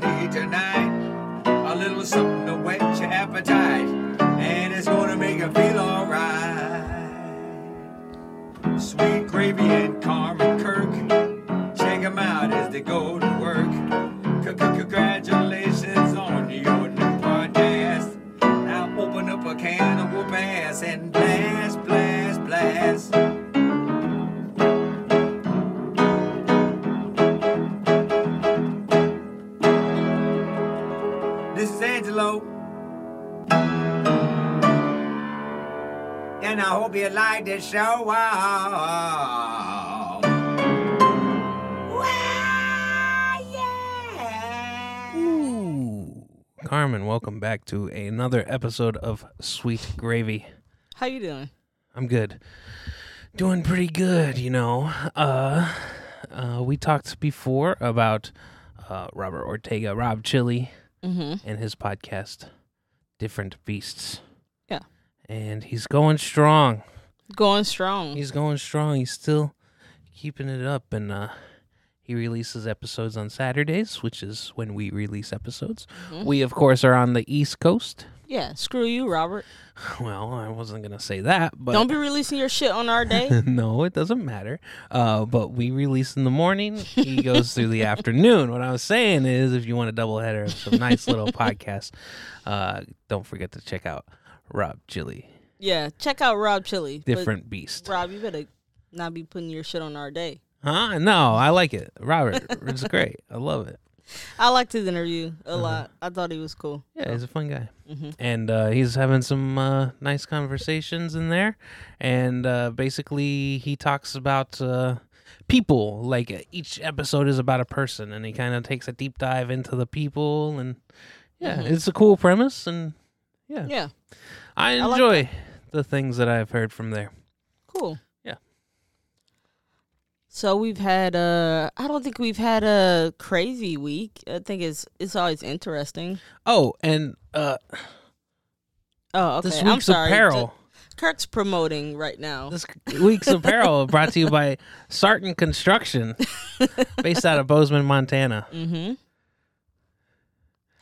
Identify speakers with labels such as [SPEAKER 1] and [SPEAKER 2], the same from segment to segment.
[SPEAKER 1] need tonight. A little something to whet your appetite, and it's gonna make you feel alright. Sweet gravy and you like the show. Wow. Wow, yeah.
[SPEAKER 2] Ooh. Carmen, welcome back to another episode of Sweet Gravy.
[SPEAKER 3] How you doing?
[SPEAKER 2] I'm good. Doing pretty good, you know. Uh uh we talked before about uh Robert Ortega, Rob Chili,
[SPEAKER 3] Mm-hmm.
[SPEAKER 2] and his podcast Different Beasts.
[SPEAKER 3] Yeah.
[SPEAKER 2] And he's going strong.
[SPEAKER 3] Going strong.
[SPEAKER 2] He's going strong. He's still keeping it up and uh he releases episodes on Saturdays, which is when we release episodes.
[SPEAKER 3] Mhm.
[SPEAKER 2] We of course are on the East Coast.
[SPEAKER 3] yeah, screw you, Robert.
[SPEAKER 2] Well, I wasn't gonna say that, but
[SPEAKER 3] Don't be releasing your shit on our day.
[SPEAKER 2] no, it doesn't matter. Uh, but we release in the morning. He goes through the afternoon. What I was saying is, if you want a double header of some nice little podcasts, uh, don't forget to check out Rob Chili,
[SPEAKER 3] yeah, check out Rob Chili. But,
[SPEAKER 2] different beast.
[SPEAKER 3] Rob, you better not be putting your shit on our day.
[SPEAKER 2] Huh? No, I like it. Robert, it's great. I love it.
[SPEAKER 3] I liked his interview a
[SPEAKER 2] Uh-huh.
[SPEAKER 3] lot. I thought he was cool.
[SPEAKER 2] Yeah, he's a fun guy.
[SPEAKER 3] hmm
[SPEAKER 2] and uh, he's having some uh, nice conversations in there. And uh, basically, he talks about uh, people. Like uh, each episode is about a person, and he kind of takes a deep dive into the people. And yeah,
[SPEAKER 3] Mhm.
[SPEAKER 2] it's a cool premise, and yeah,
[SPEAKER 3] Yeah,
[SPEAKER 2] I
[SPEAKER 3] I like
[SPEAKER 2] enjoy the things that I've heard from there.
[SPEAKER 3] cool.
[SPEAKER 2] Yeah.
[SPEAKER 3] So we've had a. I don't think we've had a crazy week. I think it's it's always interesting.
[SPEAKER 2] Oh, and uh,
[SPEAKER 3] Oh, okay.
[SPEAKER 2] this
[SPEAKER 3] I'm
[SPEAKER 2] week's
[SPEAKER 3] sorry.
[SPEAKER 2] apparel.
[SPEAKER 3] Kirk's promoting right now.
[SPEAKER 2] This week's apparel brought to you by Sarton Construction, based out of Bozeman, Montana.
[SPEAKER 3] Mm-hmm.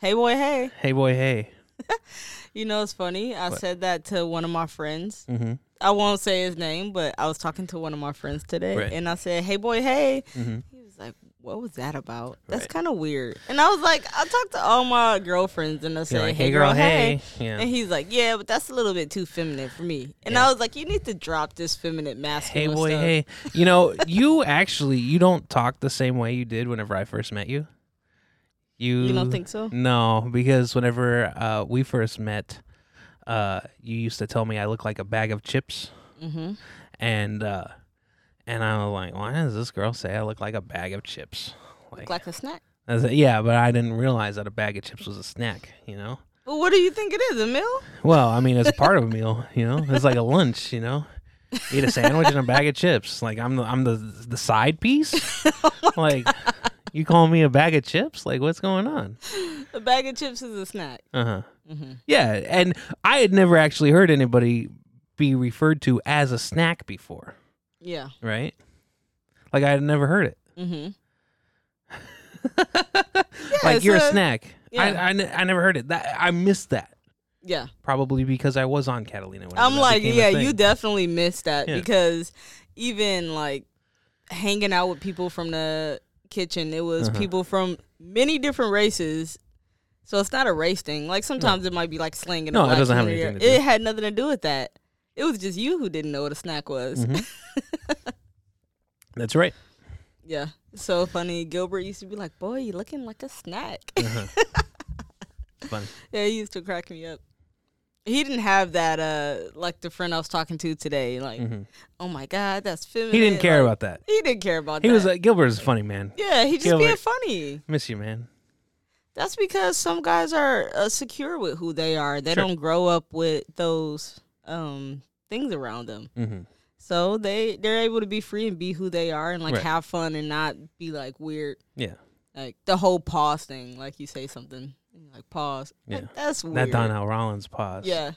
[SPEAKER 3] Hey boy, hey.
[SPEAKER 2] Hey, boy, hey.
[SPEAKER 3] You know it's funny. I
[SPEAKER 2] What?
[SPEAKER 3] said that to one of my friends.
[SPEAKER 2] Mm-hmm.
[SPEAKER 3] I won't say his name, but I was talking to one of my friends today,
[SPEAKER 2] Right.
[SPEAKER 3] and I said, "Hey boy, hey."
[SPEAKER 2] Mm-hmm.
[SPEAKER 3] He was like, "What was that about?" That's kind of weird. And I was like, I talked to all my girlfriends, and I said,
[SPEAKER 2] like,
[SPEAKER 3] "Hey girl, hey."
[SPEAKER 2] Yeah.
[SPEAKER 3] And he's like, "Yeah, but that's a little bit too feminine for me." And
[SPEAKER 2] Yeah.
[SPEAKER 3] I was like, "You need to drop this feminine masculine."
[SPEAKER 2] Hey boy,
[SPEAKER 3] stuff."
[SPEAKER 2] hey. You know, you actually you don't talk the same way you did whenever I first met you. You
[SPEAKER 3] You don't think so?
[SPEAKER 2] No, because whenever uh, we first met, uh, you used to tell me I look like a bag of chips,
[SPEAKER 3] Mm-hmm.
[SPEAKER 2] and uh, and I was like, why does this girl say I look like a bag of chips? Like,
[SPEAKER 3] Like a snack.
[SPEAKER 2] I yeah, but I didn't realize that a bag of chips was a snack. You know.
[SPEAKER 3] Well, what do you think it is? A meal?
[SPEAKER 2] Well, I mean, it's part of a meal. You know, it's like a lunch. You know, eat a sandwich and a bag of chips. Like I'm the I'm the the side piece. like you call me a bag of chips? Like what's going on?
[SPEAKER 3] A bag of chips is a snack.
[SPEAKER 2] Uh huh.
[SPEAKER 3] Mm-hmm.
[SPEAKER 2] Yeah, and I had never actually heard anybody be referred to as a snack before,
[SPEAKER 3] Yeah.
[SPEAKER 2] right? Like I had never heard it.
[SPEAKER 3] Mm-hmm.
[SPEAKER 2] like you're a
[SPEAKER 3] so-
[SPEAKER 2] snack.
[SPEAKER 3] yeah.
[SPEAKER 2] I, I, I never heard it. That I missed that
[SPEAKER 3] Yeah.
[SPEAKER 2] probably because I was on Catalina.
[SPEAKER 3] I'm like, yeah, you definitely missed that
[SPEAKER 2] Yeah.
[SPEAKER 3] because even like hanging out with people from the kitchen, it was
[SPEAKER 2] Uh-huh.
[SPEAKER 3] people from many different races. So it's not a race thing. Like sometimes it might be like slang in
[SPEAKER 2] No,
[SPEAKER 3] the
[SPEAKER 2] it
[SPEAKER 3] black
[SPEAKER 2] doesn't have anything to do.
[SPEAKER 3] It had nothing to do with that. It was just you who didn't know what a snack was.
[SPEAKER 2] Mhm. That's right.
[SPEAKER 3] Yeah. So funny. Gilbert used to be like, Boy, you looking like a snack.
[SPEAKER 2] Uh-huh. Funny.
[SPEAKER 3] yeah, he used to crack me up. He didn't have that uh like the friend I was talking to today, like,
[SPEAKER 2] Mhm.
[SPEAKER 3] oh my god, that's feminine.
[SPEAKER 2] He didn't care
[SPEAKER 3] like,
[SPEAKER 2] about that.
[SPEAKER 3] He didn't care about that.
[SPEAKER 2] He
[SPEAKER 3] that.
[SPEAKER 2] was like Gilbert is a funny man.
[SPEAKER 3] yeah, he just being funny.
[SPEAKER 2] Miss you, man.
[SPEAKER 3] That's because some guys are uh, secure with who they are. They
[SPEAKER 2] Sure.
[SPEAKER 3] don't grow up with those um things around them.
[SPEAKER 2] hmm
[SPEAKER 3] So they they're able to be free and be who they are and like
[SPEAKER 2] Right.
[SPEAKER 3] have fun and not be like weird.
[SPEAKER 2] Yeah.
[SPEAKER 3] Like the whole pause thing, like you say something, like pause. Like,
[SPEAKER 2] Yeah.
[SPEAKER 3] that's weird.
[SPEAKER 2] That Donnell Rawlings pause.
[SPEAKER 3] Yeah,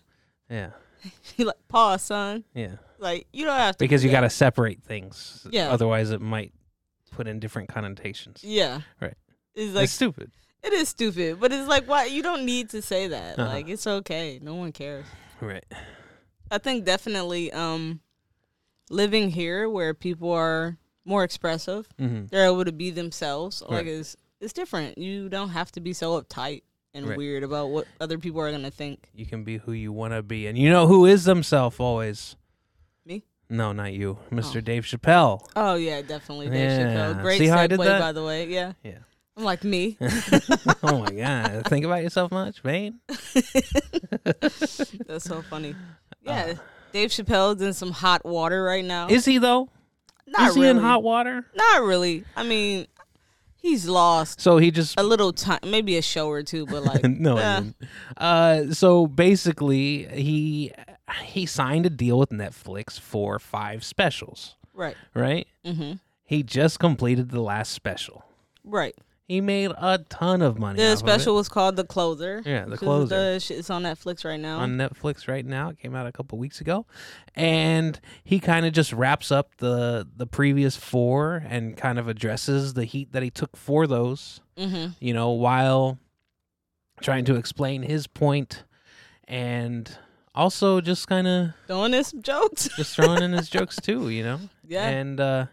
[SPEAKER 2] Yeah.
[SPEAKER 3] he like pause, son.
[SPEAKER 2] Yeah.
[SPEAKER 3] Like you don't have to
[SPEAKER 2] Because
[SPEAKER 3] do
[SPEAKER 2] you got to separate things.
[SPEAKER 3] Yeah.
[SPEAKER 2] Otherwise, it might put in different connotations.
[SPEAKER 3] Yeah.
[SPEAKER 2] Right.
[SPEAKER 3] It's like
[SPEAKER 2] it's stupid.
[SPEAKER 3] It is stupid, but it's like why you don't need to say that.
[SPEAKER 2] Uh-huh.
[SPEAKER 3] Like it's okay. No one cares.
[SPEAKER 2] Right.
[SPEAKER 3] I think definitely um living here where people are more expressive,
[SPEAKER 2] hmm
[SPEAKER 3] they're able to be themselves. Like
[SPEAKER 2] Right.
[SPEAKER 3] it's it's different. You don't have to be so uptight and
[SPEAKER 2] Right.
[SPEAKER 3] weird about what other people are gonna think.
[SPEAKER 2] You can be who you want to be, and you know who is themselves always.
[SPEAKER 3] Me?
[SPEAKER 2] No, not you, Mr.
[SPEAKER 3] Oh.
[SPEAKER 2] Dave Chappelle.
[SPEAKER 3] Oh yeah, definitely. Dave
[SPEAKER 2] Yeah.
[SPEAKER 3] Chappelle. Great
[SPEAKER 2] See how I
[SPEAKER 3] segue
[SPEAKER 2] did that?
[SPEAKER 3] by the way. Yeah.
[SPEAKER 2] Yeah.
[SPEAKER 3] I'm like me.
[SPEAKER 2] oh my god! Think about yourself much, man.
[SPEAKER 3] That's so funny. Yeah. Uh. Dave Chappelle's in some hot water right now.
[SPEAKER 2] Is he though?
[SPEAKER 3] Not
[SPEAKER 2] is he in hot water?
[SPEAKER 3] Not really. I mean, he's lost
[SPEAKER 2] So he just
[SPEAKER 3] a little time, maybe a show or two, but like
[SPEAKER 2] no.
[SPEAKER 3] eh,
[SPEAKER 2] I didn't. Uh, so basically, he he signed a deal with Netflix for five specials.
[SPEAKER 3] right.
[SPEAKER 2] Right.
[SPEAKER 3] Mm-hmm.
[SPEAKER 2] He just completed the last special.
[SPEAKER 3] Right.
[SPEAKER 2] He made a ton of money.
[SPEAKER 3] The special was called The Closer.
[SPEAKER 2] Yeah, The Closer.
[SPEAKER 3] the it's on Netflix right now.
[SPEAKER 2] on Netflix right now. It came out a couple weeks ago, and he kind of just wraps up the the previous four and kind of addresses the heat that he took for those.
[SPEAKER 3] mm-hmm.
[SPEAKER 2] You know, while trying to explain his point and also just kind of
[SPEAKER 3] Throwing in some jokes.
[SPEAKER 2] just throwing in his jokes too. You know.
[SPEAKER 3] yeah.
[SPEAKER 2] And uh,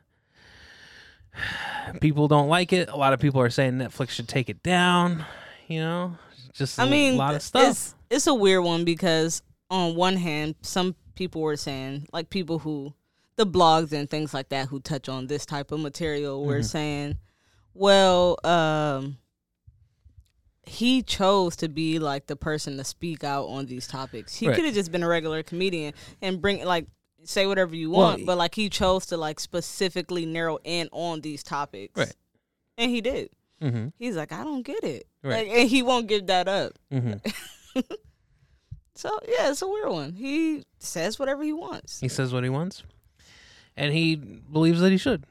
[SPEAKER 2] people don't like it. A lot of people are saying Netflix should take it down. You know, just a
[SPEAKER 3] I mean, a
[SPEAKER 2] lot of stuff.
[SPEAKER 3] It's, it's a weird one because on one hand, some people were saying, like people who, the blogs and things like that who touch on this type of material were
[SPEAKER 2] Mhm.
[SPEAKER 3] saying, well, um, he chose to be like the person to speak out on these topics. He
[SPEAKER 2] Right.
[SPEAKER 3] could have just been a regular comedian and bring like say whatever you
[SPEAKER 2] Well,
[SPEAKER 3] want, but like he chose to like specifically narrow in on these topics.
[SPEAKER 2] Right.
[SPEAKER 3] And he did.
[SPEAKER 2] mm-hmm.
[SPEAKER 3] He's like, I don't get it.
[SPEAKER 2] Right.
[SPEAKER 3] Like, and he won't give that up.
[SPEAKER 2] Mm-hmm.
[SPEAKER 3] So yeah, it's a weird one. He says whatever he wants,
[SPEAKER 2] He says what he wants, and he believes that he should.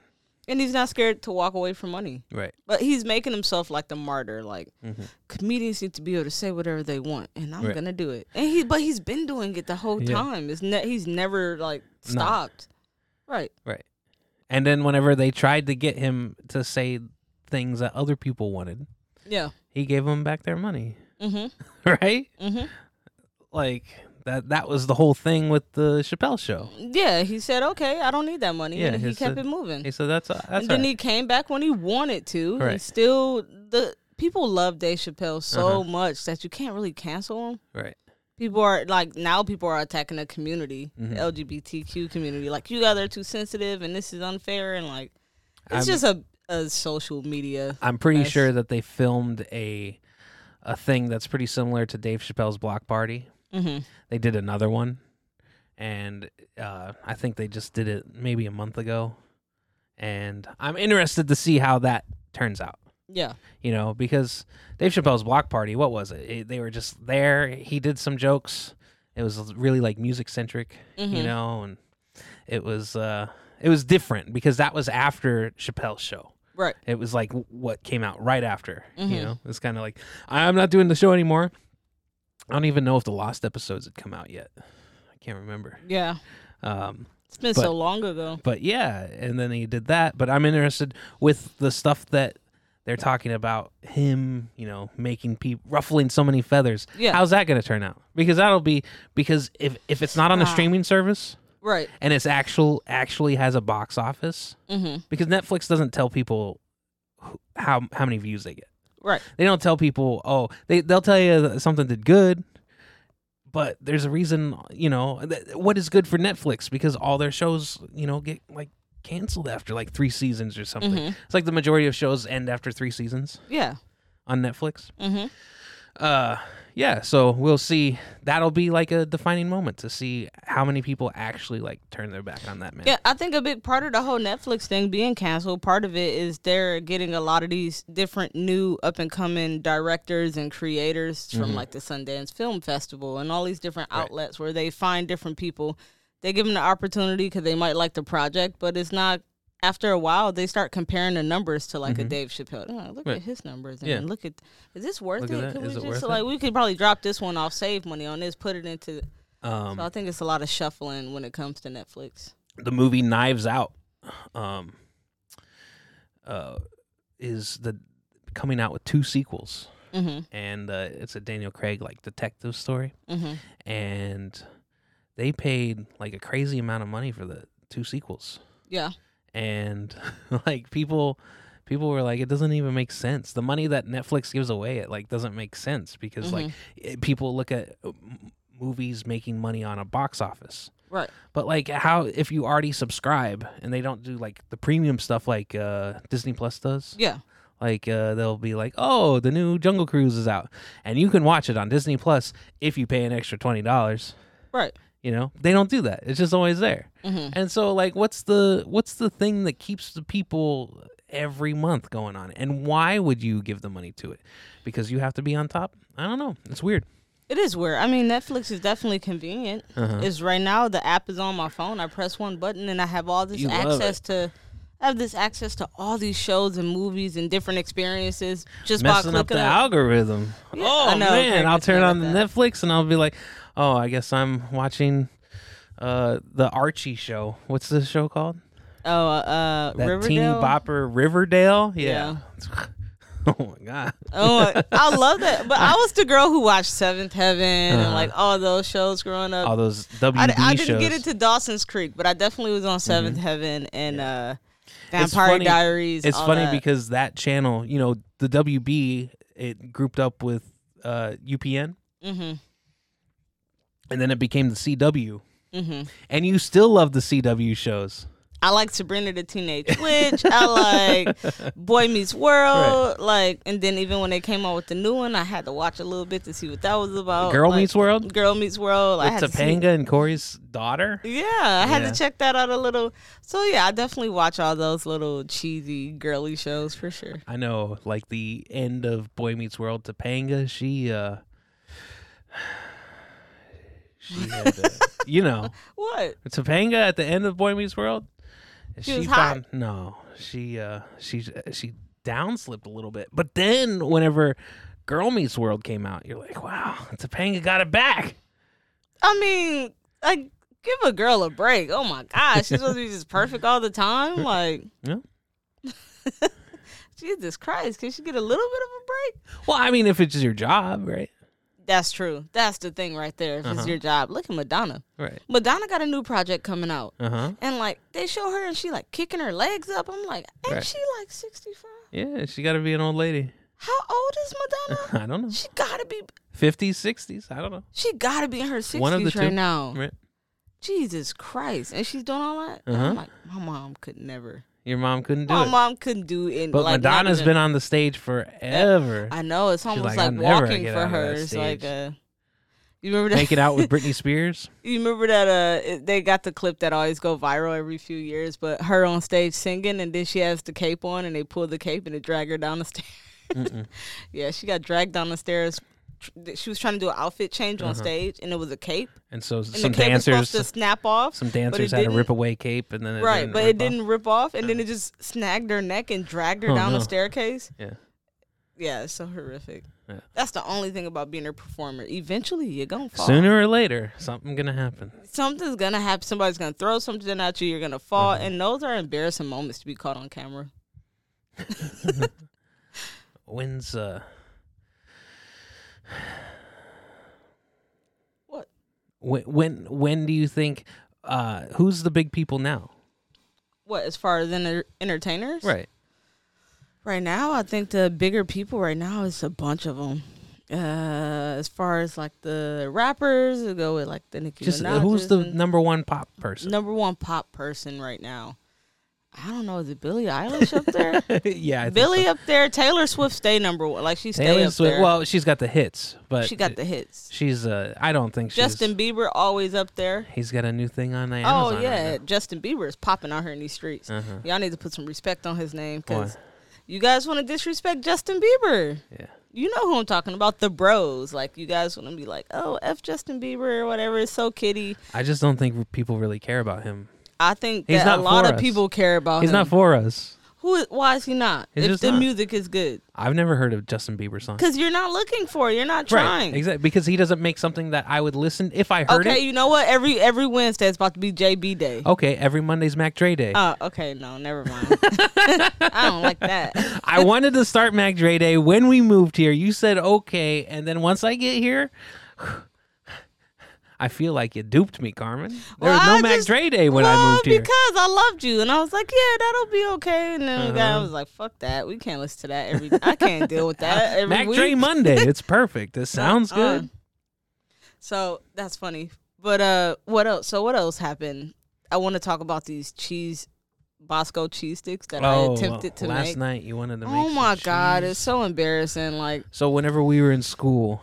[SPEAKER 3] And he's not scared to walk away from money.
[SPEAKER 2] Right.
[SPEAKER 3] But he's making himself like the martyr. Like
[SPEAKER 2] Mm-hmm.
[SPEAKER 3] comedians need to be able to say whatever they want, and I'm
[SPEAKER 2] Right.
[SPEAKER 3] gonna do it. And he, but he's been doing it the whole
[SPEAKER 2] Yeah.
[SPEAKER 3] time. It's ne- he's never like
[SPEAKER 2] No.
[SPEAKER 3] stopped. Right. Right.
[SPEAKER 2] And then whenever they tried to get him to say things that other people wanted,
[SPEAKER 3] Yeah.
[SPEAKER 2] he gave them back their money.
[SPEAKER 3] Mhm.
[SPEAKER 2] Right.
[SPEAKER 3] Mhm.
[SPEAKER 2] Like that. That was the whole thing with the Chappelle show.
[SPEAKER 3] Yeah. He said, "Okay, I don't need that money,"
[SPEAKER 2] Yeah,
[SPEAKER 3] and he
[SPEAKER 2] he
[SPEAKER 3] kept
[SPEAKER 2] said-
[SPEAKER 3] it moving.
[SPEAKER 2] He said that's that's
[SPEAKER 3] and then
[SPEAKER 2] right.
[SPEAKER 3] he came back when he wanted to. And
[SPEAKER 2] Right.
[SPEAKER 3] still, the people love Dave Chappelle so
[SPEAKER 2] Uh-huh.
[SPEAKER 3] much that you can't really cancel him.
[SPEAKER 2] right.
[SPEAKER 3] People are like now people are attacking the community,
[SPEAKER 2] Mhm.
[SPEAKER 3] the LGBTQ community. Like you guys are too sensitive and this is unfair and like it's
[SPEAKER 2] I'm-
[SPEAKER 3] just a, a social media.
[SPEAKER 2] I'm pretty
[SPEAKER 3] Nice.
[SPEAKER 2] sure that they filmed a a thing that's pretty similar to Dave Chappelle's Block Party.
[SPEAKER 3] Hmm
[SPEAKER 2] They did another one, and uh, I think they just did it maybe a month ago. And I'm interested to see how that turns out.
[SPEAKER 3] Yeah.
[SPEAKER 2] You know, because Dave Chappelle's Block Party, what was it? It- they were just there. He did some jokes. It was really like music centric, you
[SPEAKER 3] Mhm.
[SPEAKER 2] know, and it was uh, it was different because that was after Chappelle's show.
[SPEAKER 3] Right.
[SPEAKER 2] It was like what came out right after. You
[SPEAKER 3] Mhm.
[SPEAKER 2] know, it's kind of like I'm not doing the show anymore. I don't even know if the lost episodes had come out yet. I can't remember.
[SPEAKER 3] Yeah.
[SPEAKER 2] Um,
[SPEAKER 3] It's been
[SPEAKER 2] But-
[SPEAKER 3] so long ago.
[SPEAKER 2] but yeah, and then he did that. But I'm interested with the stuff that they're talking about him. You know, making people ruffling so many feathers.
[SPEAKER 3] Yeah.
[SPEAKER 2] How's that going to turn out? Because that'll be because if if it's not on a
[SPEAKER 3] Ah.
[SPEAKER 2] streaming service
[SPEAKER 3] right.
[SPEAKER 2] and it's actual actually has a box office
[SPEAKER 3] hmm
[SPEAKER 2] because Netflix doesn't tell people who, how how many views they get.
[SPEAKER 3] Right.
[SPEAKER 2] They don't tell people, oh, they they'll tell you that something did good, but there's a reason, you know, th- what is good for Netflix because all their shows, you know, get like canceled after like 3 seasons or something.
[SPEAKER 3] hmm
[SPEAKER 2] It's like the majority of shows end after 3 seasons
[SPEAKER 3] Yeah.
[SPEAKER 2] on Netflix.
[SPEAKER 3] hmm
[SPEAKER 2] Uh yeah, so we'll see. That'll be like a defining moment to see how many people actually like turn their back on that man.
[SPEAKER 3] Yeah, I think a big part of the whole Netflix thing being canceled, part of it is they're getting a lot of these different new up and coming directors and creators from
[SPEAKER 2] Mhm.
[SPEAKER 3] like the Sundance Film Festival and all these different
[SPEAKER 2] Right.
[SPEAKER 3] outlets where they find different people. They give them the opportunity because they might like the project, but it's not. After a while, they start comparing the numbers to like a
[SPEAKER 2] Mhm.
[SPEAKER 3] Dave Chappelle. Oh, look
[SPEAKER 2] Right.
[SPEAKER 3] at his numbers and
[SPEAKER 2] Yeah.
[SPEAKER 3] look at is this worth
[SPEAKER 2] Look
[SPEAKER 3] it? Could we just like we could probably drop this one off, save money on this, put it into.
[SPEAKER 2] Um
[SPEAKER 3] so I think it's a lot of shuffling when it comes to Netflix.
[SPEAKER 2] the movie Knives Out um uh is the coming out with two sequels.
[SPEAKER 3] Mhm.
[SPEAKER 2] and uh, it's a Daniel Craig like detective story,
[SPEAKER 3] Mhm.
[SPEAKER 2] and they paid like a crazy amount of money for the two sequels,
[SPEAKER 3] Yeah.
[SPEAKER 2] And like people. People were like, it doesn't even make sense. The money that Netflix gives away, it like doesn't make sense because like it, people look at uh, movies making money on a box office.
[SPEAKER 3] Right.
[SPEAKER 2] But like how if you already subscribe and they don't do like the premium stuff like uh Disney Plus does.
[SPEAKER 3] Yeah.
[SPEAKER 2] Like uh they'll be like, "Oh, the new Jungle Cruise is out." And you can watch it on Disney Plus if you pay an extra $20.
[SPEAKER 3] Right.
[SPEAKER 2] You know? They don't do that. It's just always there.
[SPEAKER 3] Mhm.
[SPEAKER 2] And so like what's the what's the thing that keeps the people every month going on? And why would you give the money to it? Because you have to be on top? I don't know. It's weird.
[SPEAKER 3] It is weird. I mean, Netflix is definitely convenient.
[SPEAKER 2] Uh-huh.
[SPEAKER 3] Is right now the app is on my phone. I press one button and I have all this
[SPEAKER 2] You
[SPEAKER 3] access to. I have this access to all these shows and movies and different experiences just by
[SPEAKER 2] messing
[SPEAKER 3] clicking
[SPEAKER 2] up the
[SPEAKER 3] a-
[SPEAKER 2] algorithm.
[SPEAKER 3] Yeah,
[SPEAKER 2] oh
[SPEAKER 3] know,
[SPEAKER 2] man, I'll turn on the. Netflix and I'll be like, oh, I guess I'm watching uh the Archie show. What's the show called?
[SPEAKER 3] Oh, uh,
[SPEAKER 2] That
[SPEAKER 3] Riverdale.
[SPEAKER 2] teeny bopper Riverdale. Yeah. oh my god.
[SPEAKER 3] Oh, I love that. But I was the girl who watched Seventh Heaven and
[SPEAKER 2] Uh-huh.
[SPEAKER 3] like all those shows growing up.
[SPEAKER 2] All those WB
[SPEAKER 3] I, I didn't
[SPEAKER 2] shows. Mm-hmm.
[SPEAKER 3] get into Dawson's Creek, but I definitely was on 7th Heaven and uh,
[SPEAKER 2] It's
[SPEAKER 3] Vampire
[SPEAKER 2] funny-
[SPEAKER 3] Diaries.
[SPEAKER 2] it's funny
[SPEAKER 3] that.
[SPEAKER 2] because that channel, you know, the WB, it grouped up with uh UPN,
[SPEAKER 3] Mhm.
[SPEAKER 2] And then it became the CW.
[SPEAKER 3] Mhm.
[SPEAKER 2] And you still love the CW shows.
[SPEAKER 3] I like Sabrina the Teenage Witch. I like Boy Meets World. Like, and then even when they came out with the new one, I had to watch a little bit to see what that was about.
[SPEAKER 2] Girl
[SPEAKER 3] Like,
[SPEAKER 2] Meets World
[SPEAKER 3] Girl Meets World. I
[SPEAKER 2] with
[SPEAKER 3] had to see-
[SPEAKER 2] Topanga and Corey's daughter.
[SPEAKER 3] Yeah, I had to check that out a little. So yeah, I definitely watch all those little cheesy girly shows for sure.
[SPEAKER 2] I know, like the end of Boy Meets World, Topanga, she, uh, she had, uh, you know,
[SPEAKER 3] What?
[SPEAKER 2] Topanga at the end of Boy Meets World,
[SPEAKER 3] She was hot.
[SPEAKER 2] no, she, uh, she, she downslipped a little bit, but then whenever Girl Meets World came out, you're like, wow, Topanga got it back.
[SPEAKER 3] I mean, like give a girl a break. Oh my gosh, she's supposed to be just perfect all the time. Like,
[SPEAKER 2] Yeah.
[SPEAKER 3] Jesus Christ, can she get a little bit of a break?
[SPEAKER 2] Well, I mean, if it's your job, right?
[SPEAKER 3] That's true. That's the thing right there. If
[SPEAKER 2] Uh-huh.
[SPEAKER 3] it's your job, look at Madonna.
[SPEAKER 2] Right.
[SPEAKER 3] Madonna got a new project coming out.
[SPEAKER 2] Uh huh.
[SPEAKER 3] And like they show her and she like kicking her legs up. I'm like, ain't
[SPEAKER 2] Right.
[SPEAKER 3] she like 65?
[SPEAKER 2] Yeah, she got to be an old lady.
[SPEAKER 3] How old is Madonna?
[SPEAKER 2] I don't know.
[SPEAKER 3] she gotta be.
[SPEAKER 2] 50s, 60s. I don't know.
[SPEAKER 3] She gotta be in her 60s
[SPEAKER 2] One of the
[SPEAKER 3] right
[SPEAKER 2] two.
[SPEAKER 3] now.
[SPEAKER 2] Right.
[SPEAKER 3] Jesus Christ, and she's doing all that.
[SPEAKER 2] Uh-huh.
[SPEAKER 3] I'm like, my mom could never.
[SPEAKER 2] Your mom couldn't do
[SPEAKER 3] My
[SPEAKER 2] it.
[SPEAKER 3] mom couldn't do it.
[SPEAKER 2] But
[SPEAKER 3] like,
[SPEAKER 2] Madonna's been on the stage forever,
[SPEAKER 3] I know it's almost
[SPEAKER 2] like,
[SPEAKER 3] like, walking for her. It's like
[SPEAKER 2] stage."
[SPEAKER 3] uh, you remember that?
[SPEAKER 2] making out with Britney Spears.
[SPEAKER 3] You remember that uh they got the clip that always go viral every few years, but her on stage singing and then she has the cape on and they pull the cape and they drag her down the stairs. yeah, she got dragged down the stairs. She was trying to do an outfit change on stage and it was a cape
[SPEAKER 2] And so
[SPEAKER 3] and
[SPEAKER 2] some
[SPEAKER 3] the cape was
[SPEAKER 2] dancers,
[SPEAKER 3] to snap off.
[SPEAKER 2] some dancers had
[SPEAKER 3] didn't.
[SPEAKER 2] rip away cape, and then it
[SPEAKER 3] right, but it
[SPEAKER 2] off.
[SPEAKER 3] didn't rip off and then it just snagged her neck and dragged her
[SPEAKER 2] Oh,
[SPEAKER 3] down
[SPEAKER 2] no.
[SPEAKER 3] the staircase.
[SPEAKER 2] Yeah.
[SPEAKER 3] Yeah, it's so horrific.
[SPEAKER 2] Yeah.
[SPEAKER 3] That's the only thing about being a performer. Eventually, you're gonna fall.
[SPEAKER 2] Sooner or later, something gonna happen.
[SPEAKER 3] something's gonna happen. Somebody's gonna throw something at you. You're gonna fall,
[SPEAKER 2] Mm-hmm.
[SPEAKER 3] and those are embarrassing moments to be caught on camera.
[SPEAKER 2] When's uh?
[SPEAKER 3] What?
[SPEAKER 2] When when when do you think? Uh, who's the big people now?
[SPEAKER 3] What as far as enter- entertainers?
[SPEAKER 2] Right.
[SPEAKER 3] Right now, I think the bigger people right now is a bunch of them. Uh, as far as like the rappers, we go with like the Nicki
[SPEAKER 2] Just uh, who's the number one pop person?
[SPEAKER 3] number one pop person right now? I don't know. Is it Billie Eilish up there?
[SPEAKER 2] yeah, I
[SPEAKER 3] Billie
[SPEAKER 2] so.
[SPEAKER 3] up there. Taylor Swift stay number one. Like she stay
[SPEAKER 2] Taylor
[SPEAKER 3] up
[SPEAKER 2] Swift.
[SPEAKER 3] there.
[SPEAKER 2] Well, she's got the hits, but
[SPEAKER 3] she got the hits.
[SPEAKER 2] She's uh, I don't think she's.
[SPEAKER 3] Justin Bieber always up there.
[SPEAKER 2] He's got a new thing on Amazon.
[SPEAKER 3] Oh yeah,
[SPEAKER 2] now.
[SPEAKER 3] Justin Bieber is popping out here in these streets.
[SPEAKER 2] Uh-huh.
[SPEAKER 3] Y'all need to put some respect on his name because you guys want to disrespect Justin Bieber.
[SPEAKER 2] Yeah.
[SPEAKER 3] You know who I'm talking about, the bros. Like you guys want to be like, oh, f Justin Bieber or whatever. It's so kitty.
[SPEAKER 2] I just don't think people really care about him.
[SPEAKER 3] I think
[SPEAKER 2] He's
[SPEAKER 3] that a lot of
[SPEAKER 2] us.
[SPEAKER 3] people care about him.
[SPEAKER 2] He's
[SPEAKER 3] him.
[SPEAKER 2] not for us.
[SPEAKER 3] who is- Why is he not?
[SPEAKER 2] He's
[SPEAKER 3] if
[SPEAKER 2] just
[SPEAKER 3] the
[SPEAKER 2] not.
[SPEAKER 3] music is good,
[SPEAKER 2] I've never heard of Justin Bieber song.
[SPEAKER 3] because you're not looking for it. You're not trying.
[SPEAKER 2] Right, exactly. Because he doesn't make something that I would listen if I heard it.
[SPEAKER 3] Okay,
[SPEAKER 2] it.
[SPEAKER 3] you know what? Every every Wednesday it's about to be JB Day.
[SPEAKER 2] Okay, every Monday's Mac Dre Day.
[SPEAKER 3] Oh, okay, no, never mind. I don't like that.
[SPEAKER 2] I wanted to start Mac Dre Day when we moved here. You said okay, and then once I get here, I feel like you duped me, Carmen. There was no
[SPEAKER 3] I
[SPEAKER 2] Mac
[SPEAKER 3] just-
[SPEAKER 2] Dre Day when
[SPEAKER 3] well,
[SPEAKER 2] I moved here.
[SPEAKER 3] because I loved you, and I was like, yeah, that'll be okay. And then the guy
[SPEAKER 2] Uh-huh.
[SPEAKER 3] was like, fuck that. We can't listen to that every. I can't deal with that every
[SPEAKER 2] Mac
[SPEAKER 3] week.
[SPEAKER 2] Dre Monday. It's perfect. It sounds good.
[SPEAKER 3] So that's funny. But uh, what else? So what else happened? I want to talk about these cheese, Bosco cheese sticks that I
[SPEAKER 2] Oh,
[SPEAKER 3] attempted to make.
[SPEAKER 2] last
[SPEAKER 3] make.
[SPEAKER 2] night you wanted to make.
[SPEAKER 3] Oh my god,
[SPEAKER 2] cheese.
[SPEAKER 3] it's so embarrassing. Like,
[SPEAKER 2] So whenever we were in school,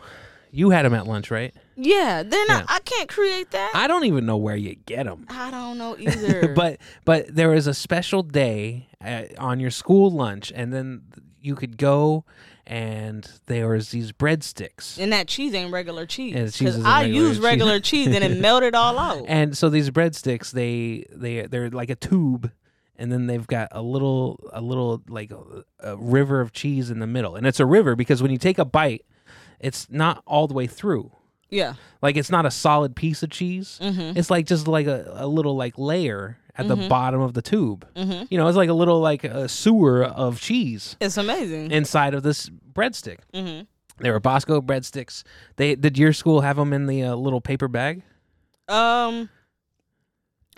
[SPEAKER 2] you had them at lunch, right?
[SPEAKER 3] Yeah, not.
[SPEAKER 2] Yeah.
[SPEAKER 3] I can't create that. I,
[SPEAKER 2] don't even know where you get them.
[SPEAKER 3] I don't know either.
[SPEAKER 2] but but there was a special day uh, on your school lunch, and then you could go, and there was these breadsticks.
[SPEAKER 3] and that cheese ain't regular cheese.
[SPEAKER 2] Cheese
[SPEAKER 3] Because I
[SPEAKER 2] regular
[SPEAKER 3] use
[SPEAKER 2] cheese.
[SPEAKER 3] regular cheese and it melted all out.
[SPEAKER 2] And so these breadsticks, they they they're like a tube, and then they've got a little a little like a, a river of cheese in the middle, and it's a river because when you take a bite, it's not all the way through.
[SPEAKER 3] Yeah.
[SPEAKER 2] Like it's not a solid piece of cheese.
[SPEAKER 3] Mm-hmm.
[SPEAKER 2] It's like just like a, a little like layer at the bottom of the tube.
[SPEAKER 3] Mm-hmm.
[SPEAKER 2] You know, it's like a little like a sewer of cheese
[SPEAKER 3] It's amazing.
[SPEAKER 2] inside of this breadstick.
[SPEAKER 3] mm-hmm.
[SPEAKER 2] They were Bosco breadsticks. They did your school have them in the uh, little paper bag?
[SPEAKER 3] Um,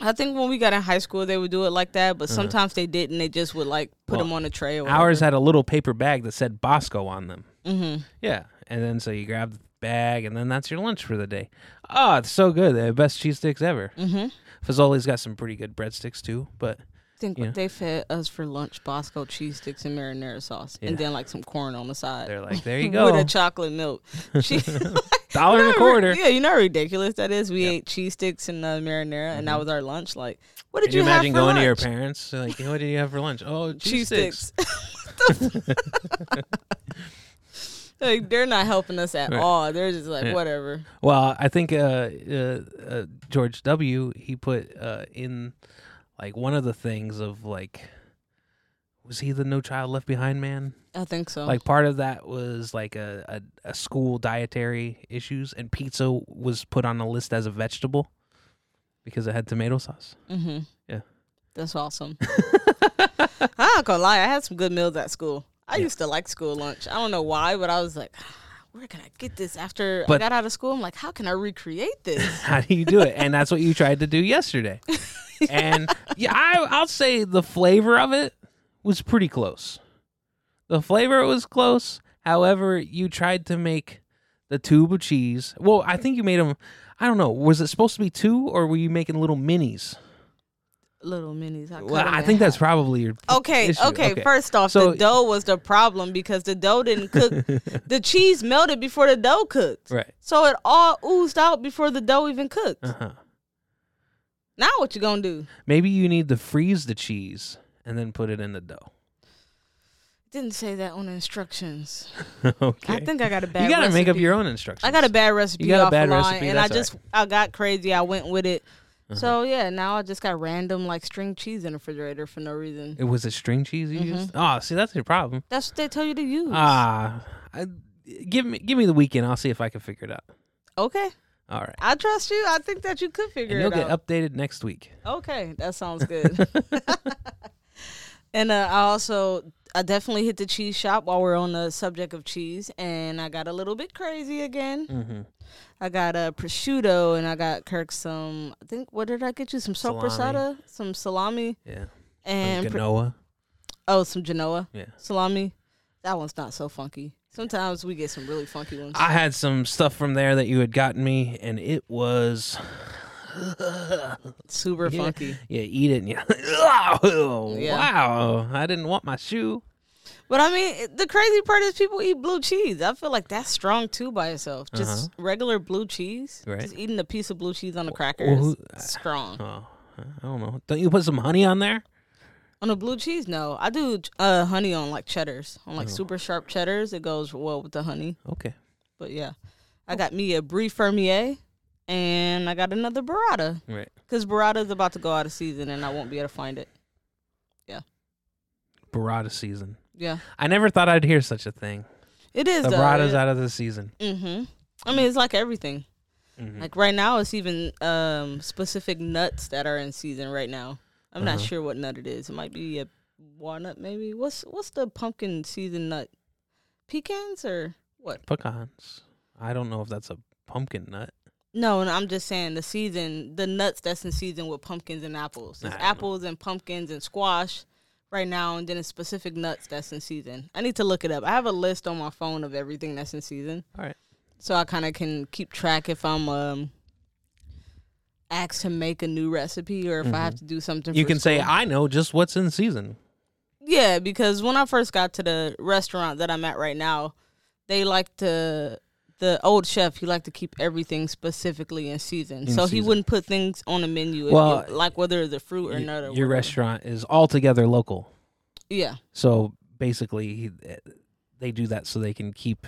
[SPEAKER 3] I think when we got in high school, they would do it like that, but
[SPEAKER 2] Uh-huh.
[SPEAKER 3] sometimes they didn't. They just would like put
[SPEAKER 2] Well,
[SPEAKER 3] them on a tray. Or
[SPEAKER 2] Ours had a little paper bag that said Bosco on them.
[SPEAKER 3] Mm-hmm.
[SPEAKER 2] Yeah, and then so you grab the bag, and then that's your lunch for the day. Oh, it's so good. They're the best cheese sticks ever.
[SPEAKER 3] Mm-hmm.
[SPEAKER 2] Fazoli's got some pretty good breadsticks too, but
[SPEAKER 3] I think
[SPEAKER 2] Yeah.
[SPEAKER 3] they fed us for lunch Bosco cheese sticks and marinara sauce,
[SPEAKER 2] Yeah.
[SPEAKER 3] and then like some corn on the side.
[SPEAKER 2] they're like, there you go, With
[SPEAKER 3] a chocolate milk. She,
[SPEAKER 2] dollar and a
[SPEAKER 3] You know how ri-
[SPEAKER 2] quarter.
[SPEAKER 3] Yeah, you know how ridiculous that is. We
[SPEAKER 2] Yeah.
[SPEAKER 3] ate cheese sticks and uh, marinara, and that was our lunch. Like, what did
[SPEAKER 2] Can you,
[SPEAKER 3] you,
[SPEAKER 2] imagine going to your
[SPEAKER 3] lunch?
[SPEAKER 2] parents like, what did you have for lunch? Oh, cheese,
[SPEAKER 3] cheese
[SPEAKER 2] sticks.
[SPEAKER 3] sticks. Like they're not helping us at
[SPEAKER 2] Right.
[SPEAKER 3] all. They're just like
[SPEAKER 2] Yeah.
[SPEAKER 3] whatever.
[SPEAKER 2] Well, I think uh, uh, uh, George W. He put uh, in like one of the things of like, was he the No Child Left Behind man?
[SPEAKER 3] I think so.
[SPEAKER 2] Like part of that was like a, a, a school dietary issues, and pizza was put on the list as a vegetable because it had tomato sauce.
[SPEAKER 3] mm-hmm.
[SPEAKER 2] Yeah.
[SPEAKER 3] that's awesome. I'm not gonna lie, I had some good meals at school. I
[SPEAKER 2] Yeah.
[SPEAKER 3] used to like school lunch. I don't know why, but I was like, ah, where can I get this? After I got out of school, I'm like, how can I recreate this?
[SPEAKER 2] How do you do it? And that's what you tried to do yesterday. And yeah, I, I'll say the flavor of it was pretty close. The flavor was close. However, you tried to make the tube of cheese. Well, I think you made them. I don't know. Was it supposed to be two, or were you making little minis?
[SPEAKER 3] Little minis. I, cut
[SPEAKER 2] Well,
[SPEAKER 3] 'em
[SPEAKER 2] I
[SPEAKER 3] in
[SPEAKER 2] think that's
[SPEAKER 3] half.
[SPEAKER 2] probably your
[SPEAKER 3] Okay,
[SPEAKER 2] issue.
[SPEAKER 3] okay, First off,
[SPEAKER 2] So-
[SPEAKER 3] the dough was the problem because the dough didn't cook. the cheese melted before the dough cooked.
[SPEAKER 2] right.
[SPEAKER 3] So it all oozed out before the dough even cooked.
[SPEAKER 2] Uh huh.
[SPEAKER 3] Now what you gonna do?
[SPEAKER 2] Maybe you need to freeze the cheese and then put it in the dough.
[SPEAKER 3] Didn't say that on the instructions.
[SPEAKER 2] okay.
[SPEAKER 3] I think I got a bad.
[SPEAKER 2] you got to make up your own instructions.
[SPEAKER 3] I got a bad recipe
[SPEAKER 2] You got a bad recipe,
[SPEAKER 3] and I
[SPEAKER 2] that's
[SPEAKER 3] just I got crazy. I went with it. So yeah, now I just got random like string cheese in the refrigerator for no reason.
[SPEAKER 2] It was a string cheese you
[SPEAKER 3] Mhm.
[SPEAKER 2] used. Oh, see, that's your problem.
[SPEAKER 3] That's what they tell you to use.
[SPEAKER 2] Ah, I, give me give me the weekend. I'll see if I can figure it out.
[SPEAKER 3] okay,
[SPEAKER 2] All right,
[SPEAKER 3] I trust you. I think that you could figure
[SPEAKER 2] and
[SPEAKER 3] it out.
[SPEAKER 2] you'll get updated next week.
[SPEAKER 3] Okay, that sounds good. and uh, I also I definitely hit the cheese shop while we're on the subject of cheese, and I got a little bit crazy again.
[SPEAKER 2] Mm-hmm.
[SPEAKER 3] I got a prosciutto, and I got Kirk some. I think what did I get you? Some sopressata, some salami,
[SPEAKER 2] Yeah,
[SPEAKER 3] and
[SPEAKER 2] and
[SPEAKER 3] pr-
[SPEAKER 2] Genoa.
[SPEAKER 3] oh, some Genoa
[SPEAKER 2] Yeah,
[SPEAKER 3] salami. That one's not so funky. Sometimes we get some really funky ones.
[SPEAKER 2] I had some stuff from there that you had gotten me, and it was
[SPEAKER 3] Super funky.
[SPEAKER 2] yeah. Eat it, and you, oh,
[SPEAKER 3] Yeah.
[SPEAKER 2] wow! I didn't want my shoe.
[SPEAKER 3] But I mean, the crazy part is people eat blue cheese. I feel like that's strong too by itself. Just regular blue cheese.
[SPEAKER 2] Uh-huh. Right.
[SPEAKER 3] Just eating a piece of blue cheese on a cracker
[SPEAKER 2] well,
[SPEAKER 3] is
[SPEAKER 2] who-
[SPEAKER 3] strong.
[SPEAKER 2] Oh, I don't know. Don't you put some honey on there?
[SPEAKER 3] On a blue cheese, no. I do uh, honey on like cheddars. On
[SPEAKER 2] Oh.
[SPEAKER 3] like super sharp cheddars, it goes well with the honey.
[SPEAKER 2] Okay.
[SPEAKER 3] But yeah, I got me a Brie Fermier, and I got another burrata
[SPEAKER 2] Right.
[SPEAKER 3] because burrata is about to go out of season, and I won't be able to find it. Yeah.
[SPEAKER 2] Burrata season.
[SPEAKER 3] Yeah,
[SPEAKER 2] I never thought I'd hear such a thing.
[SPEAKER 3] it is.
[SPEAKER 2] The
[SPEAKER 3] though.
[SPEAKER 2] burrata's out of the season.
[SPEAKER 3] Mm-hmm. I mean, it's like everything.
[SPEAKER 2] Mhm.
[SPEAKER 3] Like right now, it's even um, specific nuts that are in season right now. I'm not
[SPEAKER 2] Uh-huh.
[SPEAKER 3] sure what nut it is. It might be a walnut, maybe. What's what's the pumpkin season nut? Pecans or what?
[SPEAKER 2] Pecans. I don't know if that's a pumpkin nut.
[SPEAKER 3] No, no, I'm just saying the season, the nuts that's in season with pumpkins and apples. There's
[SPEAKER 2] I don't know.
[SPEAKER 3] apples and pumpkins and squash right now, and then it's specific nuts that's in season. I need to look it up. I have a list on my phone of everything that's in season.
[SPEAKER 2] All right.
[SPEAKER 3] So I kind of can keep track if I'm um asked to make a new recipe or if I have to do something.
[SPEAKER 2] You can say. I know just what's in season.
[SPEAKER 3] Yeah, because when I first got to the restaurant that I'm at right now, they like to the old chef. He liked to keep everything specifically in season,
[SPEAKER 2] In
[SPEAKER 3] so he wouldn't put things on the menu. If
[SPEAKER 2] Well,
[SPEAKER 3] you, like whether it's a fruit or
[SPEAKER 2] Y-
[SPEAKER 3] nut or
[SPEAKER 2] Your
[SPEAKER 3] whatever.
[SPEAKER 2] restaurant is altogether local.
[SPEAKER 3] Yeah,
[SPEAKER 2] So basically, he- they do that so they can keep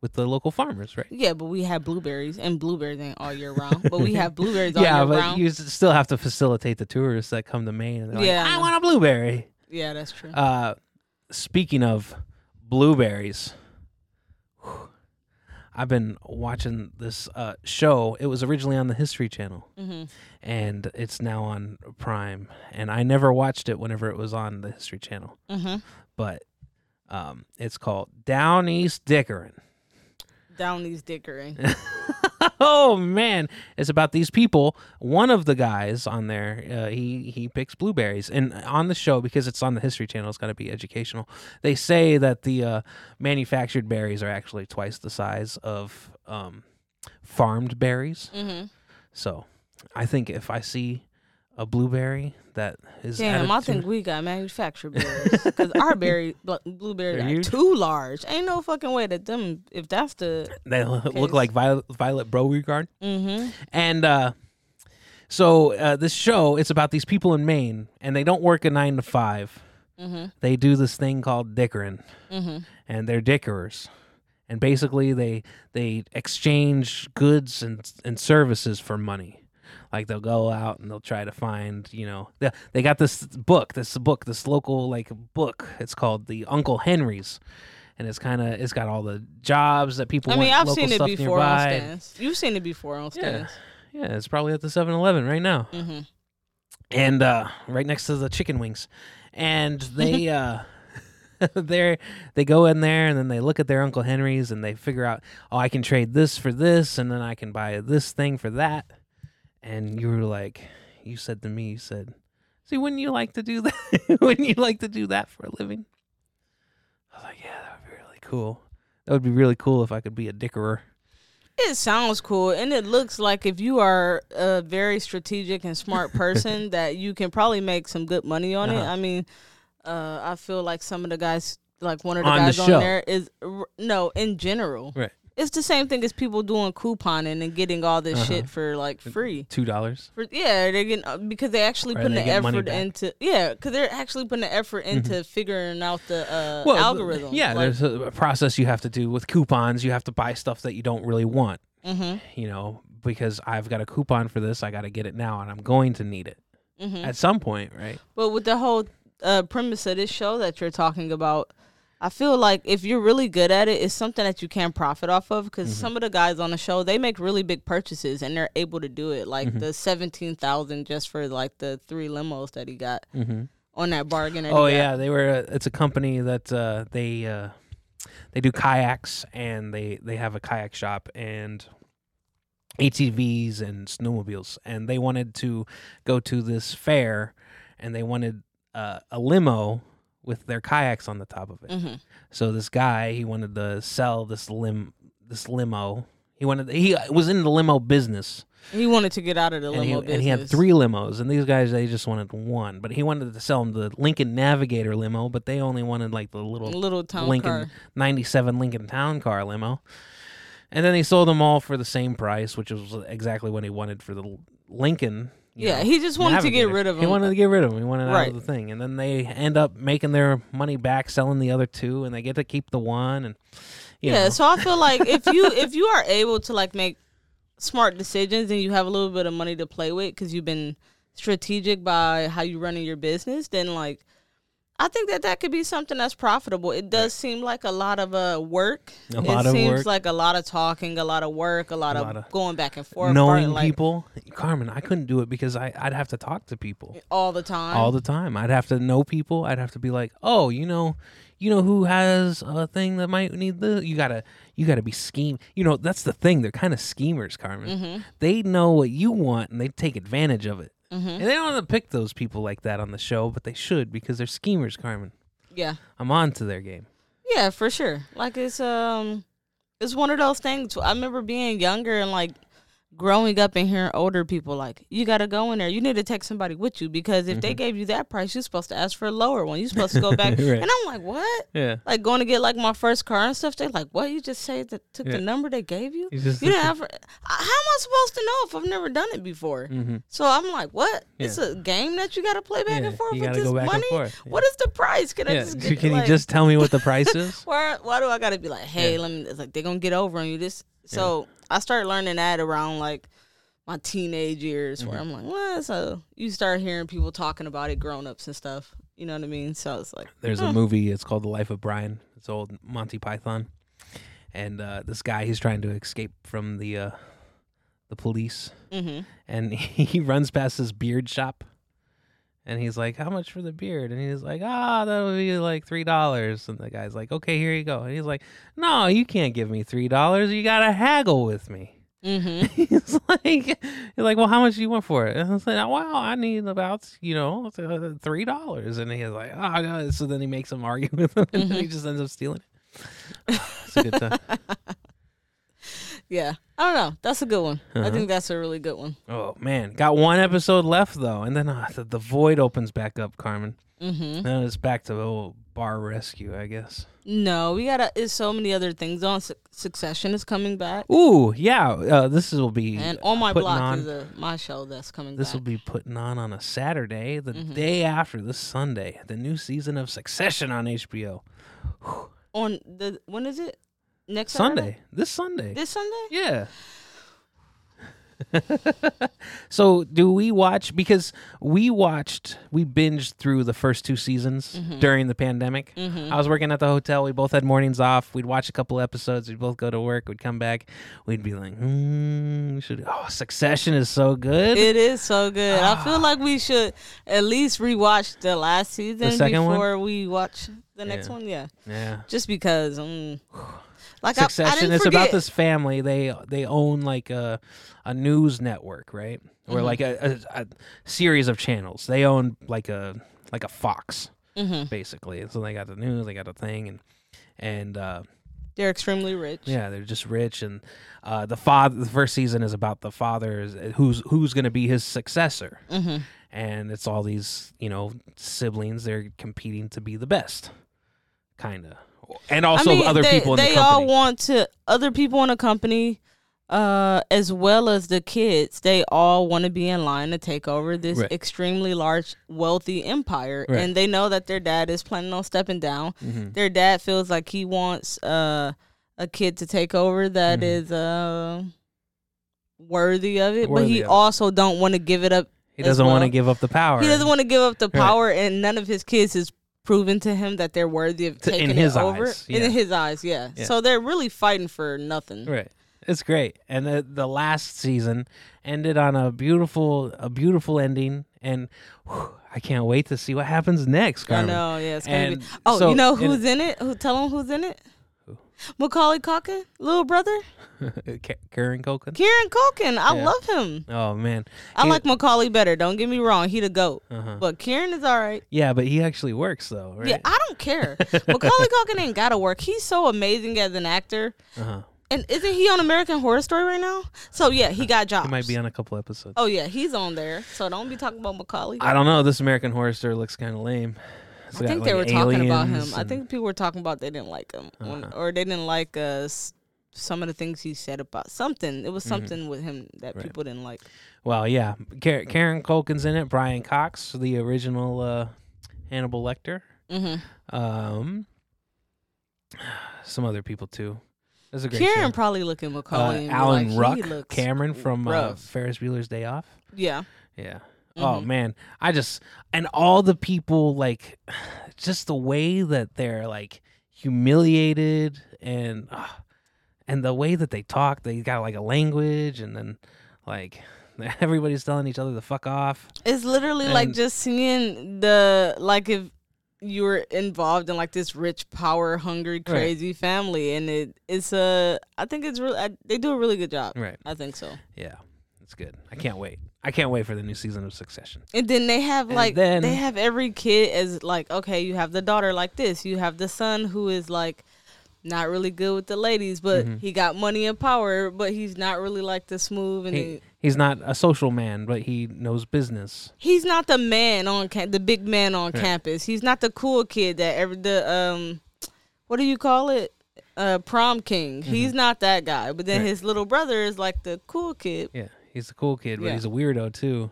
[SPEAKER 2] with the local farmers, right?
[SPEAKER 3] yeah, but we have blueberries, and blueberries ain't all year round. but we have blueberries all
[SPEAKER 2] yeah,
[SPEAKER 3] year
[SPEAKER 2] but
[SPEAKER 3] round.
[SPEAKER 2] you still have to facilitate the tourists that come to Maine. And
[SPEAKER 3] Yeah,
[SPEAKER 2] like,
[SPEAKER 3] I
[SPEAKER 2] want a blueberry.
[SPEAKER 3] yeah, that's true.
[SPEAKER 2] Uh, speaking of blueberries, I've been watching this uh, show. It was originally on the History Channel,
[SPEAKER 3] hmm
[SPEAKER 2] and it's now on Prime. And I never watched it whenever it was on the History Channel,
[SPEAKER 3] hmm
[SPEAKER 2] but um, it's called Down East Dickerin.
[SPEAKER 3] East Dickering.
[SPEAKER 2] oh man, it's about these people. One of the guys on there, uh, he he picks blueberries, and on the show because it's on the History Channel, it's got to be educational. They say that the uh, manufactured berries are actually twice the size of um, farmed berries.
[SPEAKER 3] hmm
[SPEAKER 2] So, I think if I see a blueberry that is
[SPEAKER 3] Damn, I think we got manufactured berries because our berry bl- blueberries are too large. Ain't no fucking way that them. If that's the.
[SPEAKER 2] they look like violet, violet Beauregarde.
[SPEAKER 3] Mm-hmm.
[SPEAKER 2] And uh, so uh, this show, it's about these people in Maine, and they don't work a nine to five.
[SPEAKER 3] Mm-hmm.
[SPEAKER 2] They do this thing called dickering,
[SPEAKER 3] Mm-hmm.
[SPEAKER 2] and they're dickerers. And basically, they they exchange goods and and services for money. Like they'll go out and they'll try to find, you know, they, they got this book, this book, this local like book. It's called the Uncle Henry's, and it's kind of it's got all the jobs that people.
[SPEAKER 3] I mean,
[SPEAKER 2] want
[SPEAKER 3] I've seen it
[SPEAKER 2] stuff
[SPEAKER 3] before on
[SPEAKER 2] nearby.
[SPEAKER 3] stands. You've seen it before on
[SPEAKER 2] Yeah,
[SPEAKER 3] stands.
[SPEAKER 2] yeah, it's probably at the 7-Eleven right now
[SPEAKER 3] Mm-hmm.
[SPEAKER 2] and uh, right next to the chicken wings, and they uh, they they go in there and then they look at their Uncle Henry's and they figure out, oh, I can trade this for this, and then I can buy this thing for that, and you were like, you said to me, you said, see, wouldn't you like to do that? wouldn't you like to do that for a living? I was like, yeah, that would be really cool. That would be really cool if I could be a dickerer.
[SPEAKER 3] It sounds cool, and it looks like if you are a very strategic and smart person, that you can probably make some good money on it.
[SPEAKER 2] Uh-huh.
[SPEAKER 3] I mean, uh, I feel like some of the guys, like one of the
[SPEAKER 2] On
[SPEAKER 3] guys
[SPEAKER 2] show.
[SPEAKER 3] on there, is no in general.
[SPEAKER 2] Right.
[SPEAKER 3] It's the same thing as people doing couponing and getting all this
[SPEAKER 2] Uh-huh.
[SPEAKER 3] shit for like free.
[SPEAKER 2] Two dollars.
[SPEAKER 3] For, yeah, they're getting uh, because they actually putting the effort.
[SPEAKER 2] Mm-hmm.
[SPEAKER 3] into yeah, because they're actually putting the effort into figuring out the uh,
[SPEAKER 2] well,
[SPEAKER 3] algorithm.
[SPEAKER 2] Yeah, there's a process you have to do with coupons. You have to buy stuff that you don't really want,
[SPEAKER 3] hmm
[SPEAKER 2] you know, because I've got a coupon for this. I got to get it now, and I'm going to need it
[SPEAKER 3] hmm
[SPEAKER 2] at some point, right?
[SPEAKER 3] But with the whole uh, premise of this show that you're talking about, I feel like if you're really good at it, it's something that you can profit off of. Because
[SPEAKER 2] Mm-hmm.
[SPEAKER 3] some of the guys on the show, they make really big purchases and they're able to do it. Like
[SPEAKER 2] Mm-hmm.
[SPEAKER 3] the seventeen thousand just for like the three limos that he got
[SPEAKER 2] Mm-hmm.
[SPEAKER 3] on that bargain. That
[SPEAKER 2] Oh yeah, they were. It's a company that uh, they uh, they do kayaks, and they they have a kayak shop and ATVs and snowmobiles, and they wanted to go to this fair, and they wanted uh, a limo with their kayaks on the top of it.
[SPEAKER 3] hmm
[SPEAKER 2] So this guy, he wanted to sell this lim this limo. He wanted he was in the limo business,
[SPEAKER 3] He wanted to get out of the
[SPEAKER 2] and he,
[SPEAKER 3] limo
[SPEAKER 2] and he had three limos. And these guys, they just wanted one, but he wanted to sell them the Lincoln Navigator limo, but they only wanted like the little
[SPEAKER 3] little town
[SPEAKER 2] Lincoln
[SPEAKER 3] car.
[SPEAKER 2] '97 Lincoln Town Car limo. And then he sold them all for the same price, which was exactly what he wanted for the Lincoln.
[SPEAKER 3] Yeah,
[SPEAKER 2] know,
[SPEAKER 3] he just wanted to get rid of him.
[SPEAKER 2] He wanted to get rid of him. He wanted out
[SPEAKER 3] Right.
[SPEAKER 2] of the thing, and then they end up making their money back, selling the other two, and they get to keep the one. And
[SPEAKER 3] yeah,
[SPEAKER 2] know.
[SPEAKER 3] so I feel like if you if you are able to like make smart decisions and you have a little bit of money to play with because you've been strategic by how you're running your business, then like I think that that could be something that's profitable. It does seem like a lot of uh, work.
[SPEAKER 2] A
[SPEAKER 3] it
[SPEAKER 2] lot of
[SPEAKER 3] seems
[SPEAKER 2] work.
[SPEAKER 3] like a lot of talking, a lot of work, a lot,
[SPEAKER 2] A
[SPEAKER 3] of,
[SPEAKER 2] lot of
[SPEAKER 3] going back and forth,
[SPEAKER 2] Knowing
[SPEAKER 3] like,
[SPEAKER 2] people, Carmen, I couldn't do it because I, I'd have to talk to people
[SPEAKER 3] all the time.
[SPEAKER 2] all the time. I'd have to know people. I'd have to be like, oh, you know, you know who has a thing that might need the. You gotta, you gotta be scheme. You know, that's the thing. They're kind of schemers, Carmen.
[SPEAKER 3] mm-hmm.
[SPEAKER 2] They know what you want and they take advantage of it.
[SPEAKER 3] Mm-hmm.
[SPEAKER 2] And they don't have to pick those people like that on the show, but they should because they're schemers, Carmen.
[SPEAKER 3] Yeah.
[SPEAKER 2] I'm on to their game.
[SPEAKER 3] Yeah, for sure. Like it's um it's one of those things. I remember being younger and like growing up and hearing older people like, you gotta go in there. You need to take somebody with you because if they gave you that price, you're supposed to ask for a lower one. You're supposed to go back.
[SPEAKER 2] Mm-hmm. Right.
[SPEAKER 3] And I'm like, what?
[SPEAKER 2] Yeah.
[SPEAKER 3] Like going to get like my first car and stuff. They're like, what? You just say that took
[SPEAKER 2] Yeah.
[SPEAKER 3] the number they gave you?
[SPEAKER 2] You just
[SPEAKER 3] You didn't have. How am I supposed to know if I've never done it before?
[SPEAKER 2] hmm
[SPEAKER 3] So I'm like, what?
[SPEAKER 2] Yeah.
[SPEAKER 3] It's a game that you got to play back
[SPEAKER 2] Yeah,
[SPEAKER 3] and forth
[SPEAKER 2] you
[SPEAKER 3] with this
[SPEAKER 2] go back and
[SPEAKER 3] money.
[SPEAKER 2] forth.
[SPEAKER 3] What is the price? Can I just get,
[SPEAKER 2] can
[SPEAKER 3] like,
[SPEAKER 2] you just tell me what the price is?
[SPEAKER 3] why why do I gotta be like, hey, let me? It's like they're gonna get over on you. This so I started learning that around like my teenage years,
[SPEAKER 2] Mm-hmm.
[SPEAKER 3] where I'm like, well, so you start hearing people talking about it, grown ups and stuff. You know what I mean? So it's like,
[SPEAKER 2] There's a movie. It's called The Life of Brian. It's old Monty Python, and uh, this guy he's trying to escape from the uh, the police,
[SPEAKER 3] mm-hmm.
[SPEAKER 2] and he runs past this beard shop, and he's like, "How much for the beard?" And he's like, "Ah, that'll be like three dollars." And the guy's like, "Okay, here you go." And he's like, "No, you can't give me three dollars. You gotta haggle with me."
[SPEAKER 3] Mm-hmm.
[SPEAKER 2] he's like, he's like, well, how much do you want for it? And I was like, well, I need about, you know, three dollars. And he's like, oh, no. So then he makes him argue with him, and then he just ends up stealing it. It's a good time.
[SPEAKER 3] Yeah, I don't know. That's a good one. I
[SPEAKER 2] Uh-huh.
[SPEAKER 3] think that's a really good one.
[SPEAKER 2] Oh man, got one episode left though, and then uh, the, the void opens back up, Carmen.
[SPEAKER 3] Mm-hmm.
[SPEAKER 2] Then it's back to oh, bar rescue, I guess.
[SPEAKER 3] No, we gotta. There's so many other things on. Su- Succession is coming back,
[SPEAKER 2] Ooh, yeah. Uh, this will be
[SPEAKER 3] and on my block
[SPEAKER 2] on-
[SPEAKER 3] is a my show that's coming
[SPEAKER 2] This
[SPEAKER 3] back.
[SPEAKER 2] will be putting on on a Saturday, the
[SPEAKER 3] Mhm.
[SPEAKER 2] day after this Sunday, the new season of Succession on HBO.
[SPEAKER 3] on the when is it? Next
[SPEAKER 2] Sunday,
[SPEAKER 3] Saturday?
[SPEAKER 2] this Sunday.
[SPEAKER 3] This Sunday?
[SPEAKER 2] Yeah. so do we watch because we watched we binged through the first two seasons
[SPEAKER 3] Mm-hmm.
[SPEAKER 2] during the pandemic. I was working at the hotel. We both had mornings off. We'd watch a couple episodes. We'd both go to work. We'd come back. We'd be like, we should. Oh, Succession is so good.
[SPEAKER 3] It is so good. I feel like we should at least rewatch the last season
[SPEAKER 2] one?
[SPEAKER 3] before we watch the next
[SPEAKER 2] Yeah.
[SPEAKER 3] one. Yeah,
[SPEAKER 2] yeah.
[SPEAKER 3] just because. Um, like I, I
[SPEAKER 2] Succession.
[SPEAKER 3] didn't
[SPEAKER 2] it's about this family. They they own like a a news network, right? Or
[SPEAKER 3] Mm-hmm.
[SPEAKER 2] like a, a, a series of channels. They own like a like a Fox,
[SPEAKER 3] hmm
[SPEAKER 2] basically. So they got the news, they got a thing, and and uh,
[SPEAKER 3] They're extremely rich.
[SPEAKER 2] yeah, they're just rich. And uh, the father, the first season is about the father is who's who's going to be his successor,
[SPEAKER 3] hmm
[SPEAKER 2] and it's all these you know siblings. They're competing to be the best, kind of, and also
[SPEAKER 3] I mean,
[SPEAKER 2] other
[SPEAKER 3] they,
[SPEAKER 2] people in
[SPEAKER 3] they
[SPEAKER 2] the company.
[SPEAKER 3] They all want to other people in the company uh as well as the kids they all want to be in line to take over this
[SPEAKER 2] Right.
[SPEAKER 3] extremely large wealthy empire
[SPEAKER 2] Right.
[SPEAKER 3] and they know that their dad is planning on stepping down
[SPEAKER 2] Mhm.
[SPEAKER 3] their dad feels like he wants uh a kid to take over that
[SPEAKER 2] Mhm.
[SPEAKER 3] is uh worthy of it but he
[SPEAKER 2] of it.
[SPEAKER 3] also don't want to give it up
[SPEAKER 2] He doesn't want to give up the power.
[SPEAKER 3] he doesn't want to give up the
[SPEAKER 2] Right.
[SPEAKER 3] power and none of his kids has proven to him that they're worthy of
[SPEAKER 2] To- in
[SPEAKER 3] taking
[SPEAKER 2] his
[SPEAKER 3] it over
[SPEAKER 2] eyes, yeah.
[SPEAKER 3] in his eyes yeah.
[SPEAKER 2] Yeah.
[SPEAKER 3] so they're really fighting for nothing
[SPEAKER 2] Right. It's great. And the the last season ended on a beautiful a beautiful ending and whew, I can't wait to see what happens next,
[SPEAKER 3] I know, yeah. It's gonna be.
[SPEAKER 2] And
[SPEAKER 3] Oh,
[SPEAKER 2] so
[SPEAKER 3] you know who's in it? Who tell them who's in it? Macaulay Culkin, little brother,
[SPEAKER 2] Ka- Karen Culkin.
[SPEAKER 3] Kieran Culkin. I
[SPEAKER 2] Yeah.
[SPEAKER 3] love him.
[SPEAKER 2] Oh man.
[SPEAKER 3] I
[SPEAKER 2] He-
[SPEAKER 3] like Macaulay better. Don't get me wrong, he the goat.
[SPEAKER 2] Uh-huh.
[SPEAKER 3] But Kieran is all right.
[SPEAKER 2] Yeah, but he actually works though, right?
[SPEAKER 3] Yeah, I don't care. Macaulay Culkin ain't gotta work. He's so amazing as an actor.
[SPEAKER 2] uh-huh.
[SPEAKER 3] And isn't he on American Horror Story right now? So yeah, he got jobs.
[SPEAKER 2] He might be on a couple episodes.
[SPEAKER 3] Oh yeah, he's on there. So don't be talking about Macaulay.
[SPEAKER 2] I don't know. This American Horror Story looks kind of lame.
[SPEAKER 3] I think they were
[SPEAKER 2] like,
[SPEAKER 3] talking about him. I think people were talking about they didn't like him,
[SPEAKER 2] Uh-huh.
[SPEAKER 3] or they didn't like uh, some of the things he said about something. It was something with him that
[SPEAKER 2] Mm-hmm. Right.
[SPEAKER 3] people didn't like.
[SPEAKER 2] Well, yeah. Kar- Karen Culkin's in it. Brian Cox, the original uh, Hannibal Lecter.
[SPEAKER 3] Mm-hmm.
[SPEAKER 2] Um, some other people too. That's a great
[SPEAKER 3] Karen
[SPEAKER 2] show.
[SPEAKER 3] probably looking
[SPEAKER 2] Uh,
[SPEAKER 3] Macaulay. be
[SPEAKER 2] Alan
[SPEAKER 3] like,
[SPEAKER 2] Ruck, Cameron from uh. Ferris Bueller's Day Off.
[SPEAKER 3] Yeah.
[SPEAKER 2] Yeah. Oh
[SPEAKER 3] Mhm.
[SPEAKER 2] man, I just and all the people like just the way that they're like humiliated and uh, and the way that they talk, they got like a language and then like everybody's telling each other to fuck off.
[SPEAKER 3] It's literally like just seeing the like if you were involved in like this rich, power hungry, crazy family, and it it's a. I think it's really. I, they do a really good job.
[SPEAKER 2] Right.
[SPEAKER 3] I think so.
[SPEAKER 2] Yeah. It's good. I can't wait. I can't wait for the new season of Succession.
[SPEAKER 3] And then they have
[SPEAKER 2] And
[SPEAKER 3] like
[SPEAKER 2] then-
[SPEAKER 3] they have every kid as like okay, you have the daughter like this, you have the son who is like not really good with the ladies, but
[SPEAKER 2] Mhm.
[SPEAKER 3] he got money and power, but he's not really like the smooth and
[SPEAKER 2] He,
[SPEAKER 3] he,
[SPEAKER 2] he's not a social man, but he knows business.
[SPEAKER 3] he's not the man on cam- the big man on campus. He's not the cool kid that every the um what do you call it? Uh prom king. He's not that guy. But then
[SPEAKER 2] Mm-hmm. Right.
[SPEAKER 3] his little brother is like the cool kid.
[SPEAKER 2] Yeah. He's a cool kid, but
[SPEAKER 3] Yeah.
[SPEAKER 2] he's a weirdo too.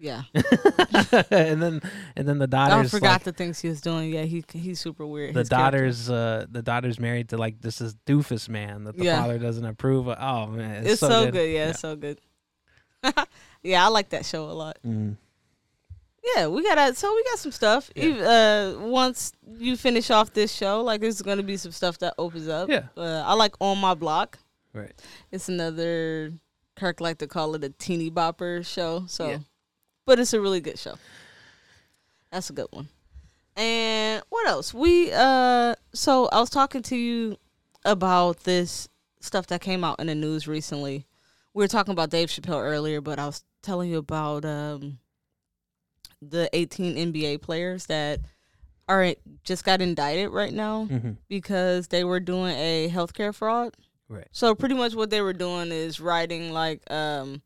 [SPEAKER 3] Yeah.
[SPEAKER 2] and then and then the
[SPEAKER 3] I
[SPEAKER 2] daughter's
[SPEAKER 3] forgot
[SPEAKER 2] like,
[SPEAKER 3] the things he was doing. Yeah, he he's super weird.
[SPEAKER 2] the
[SPEAKER 3] His character.
[SPEAKER 2] daughter's uh the daughter's married to like this is doofus man that the
[SPEAKER 3] Yeah.
[SPEAKER 2] father doesn't approve of. Oh man,
[SPEAKER 3] It's, so, good. Yeah, it's so good. yeah, I like that show a lot.
[SPEAKER 2] Mm.
[SPEAKER 3] Yeah, we got to so we got some stuff.
[SPEAKER 2] Yeah.
[SPEAKER 3] Uh, once you finish off this show, like there's gonna be some stuff that opens up.
[SPEAKER 2] Yeah.
[SPEAKER 3] Uh, I like on my block.
[SPEAKER 2] Right.
[SPEAKER 3] It's another Kirk like to call it a teeny bopper show. So,
[SPEAKER 2] Yeah.
[SPEAKER 3] but it's a really good show. That's a good one. And what else? We uh, so I was talking to you about this stuff that came out in the news recently. We were talking about Dave Chappelle earlier, but I was telling you about um the 18 NBA players that are just got indicted right now
[SPEAKER 2] hmm
[SPEAKER 3] because they were doing a healthcare fraud.
[SPEAKER 2] Right.
[SPEAKER 3] So pretty much what they were doing is writing like um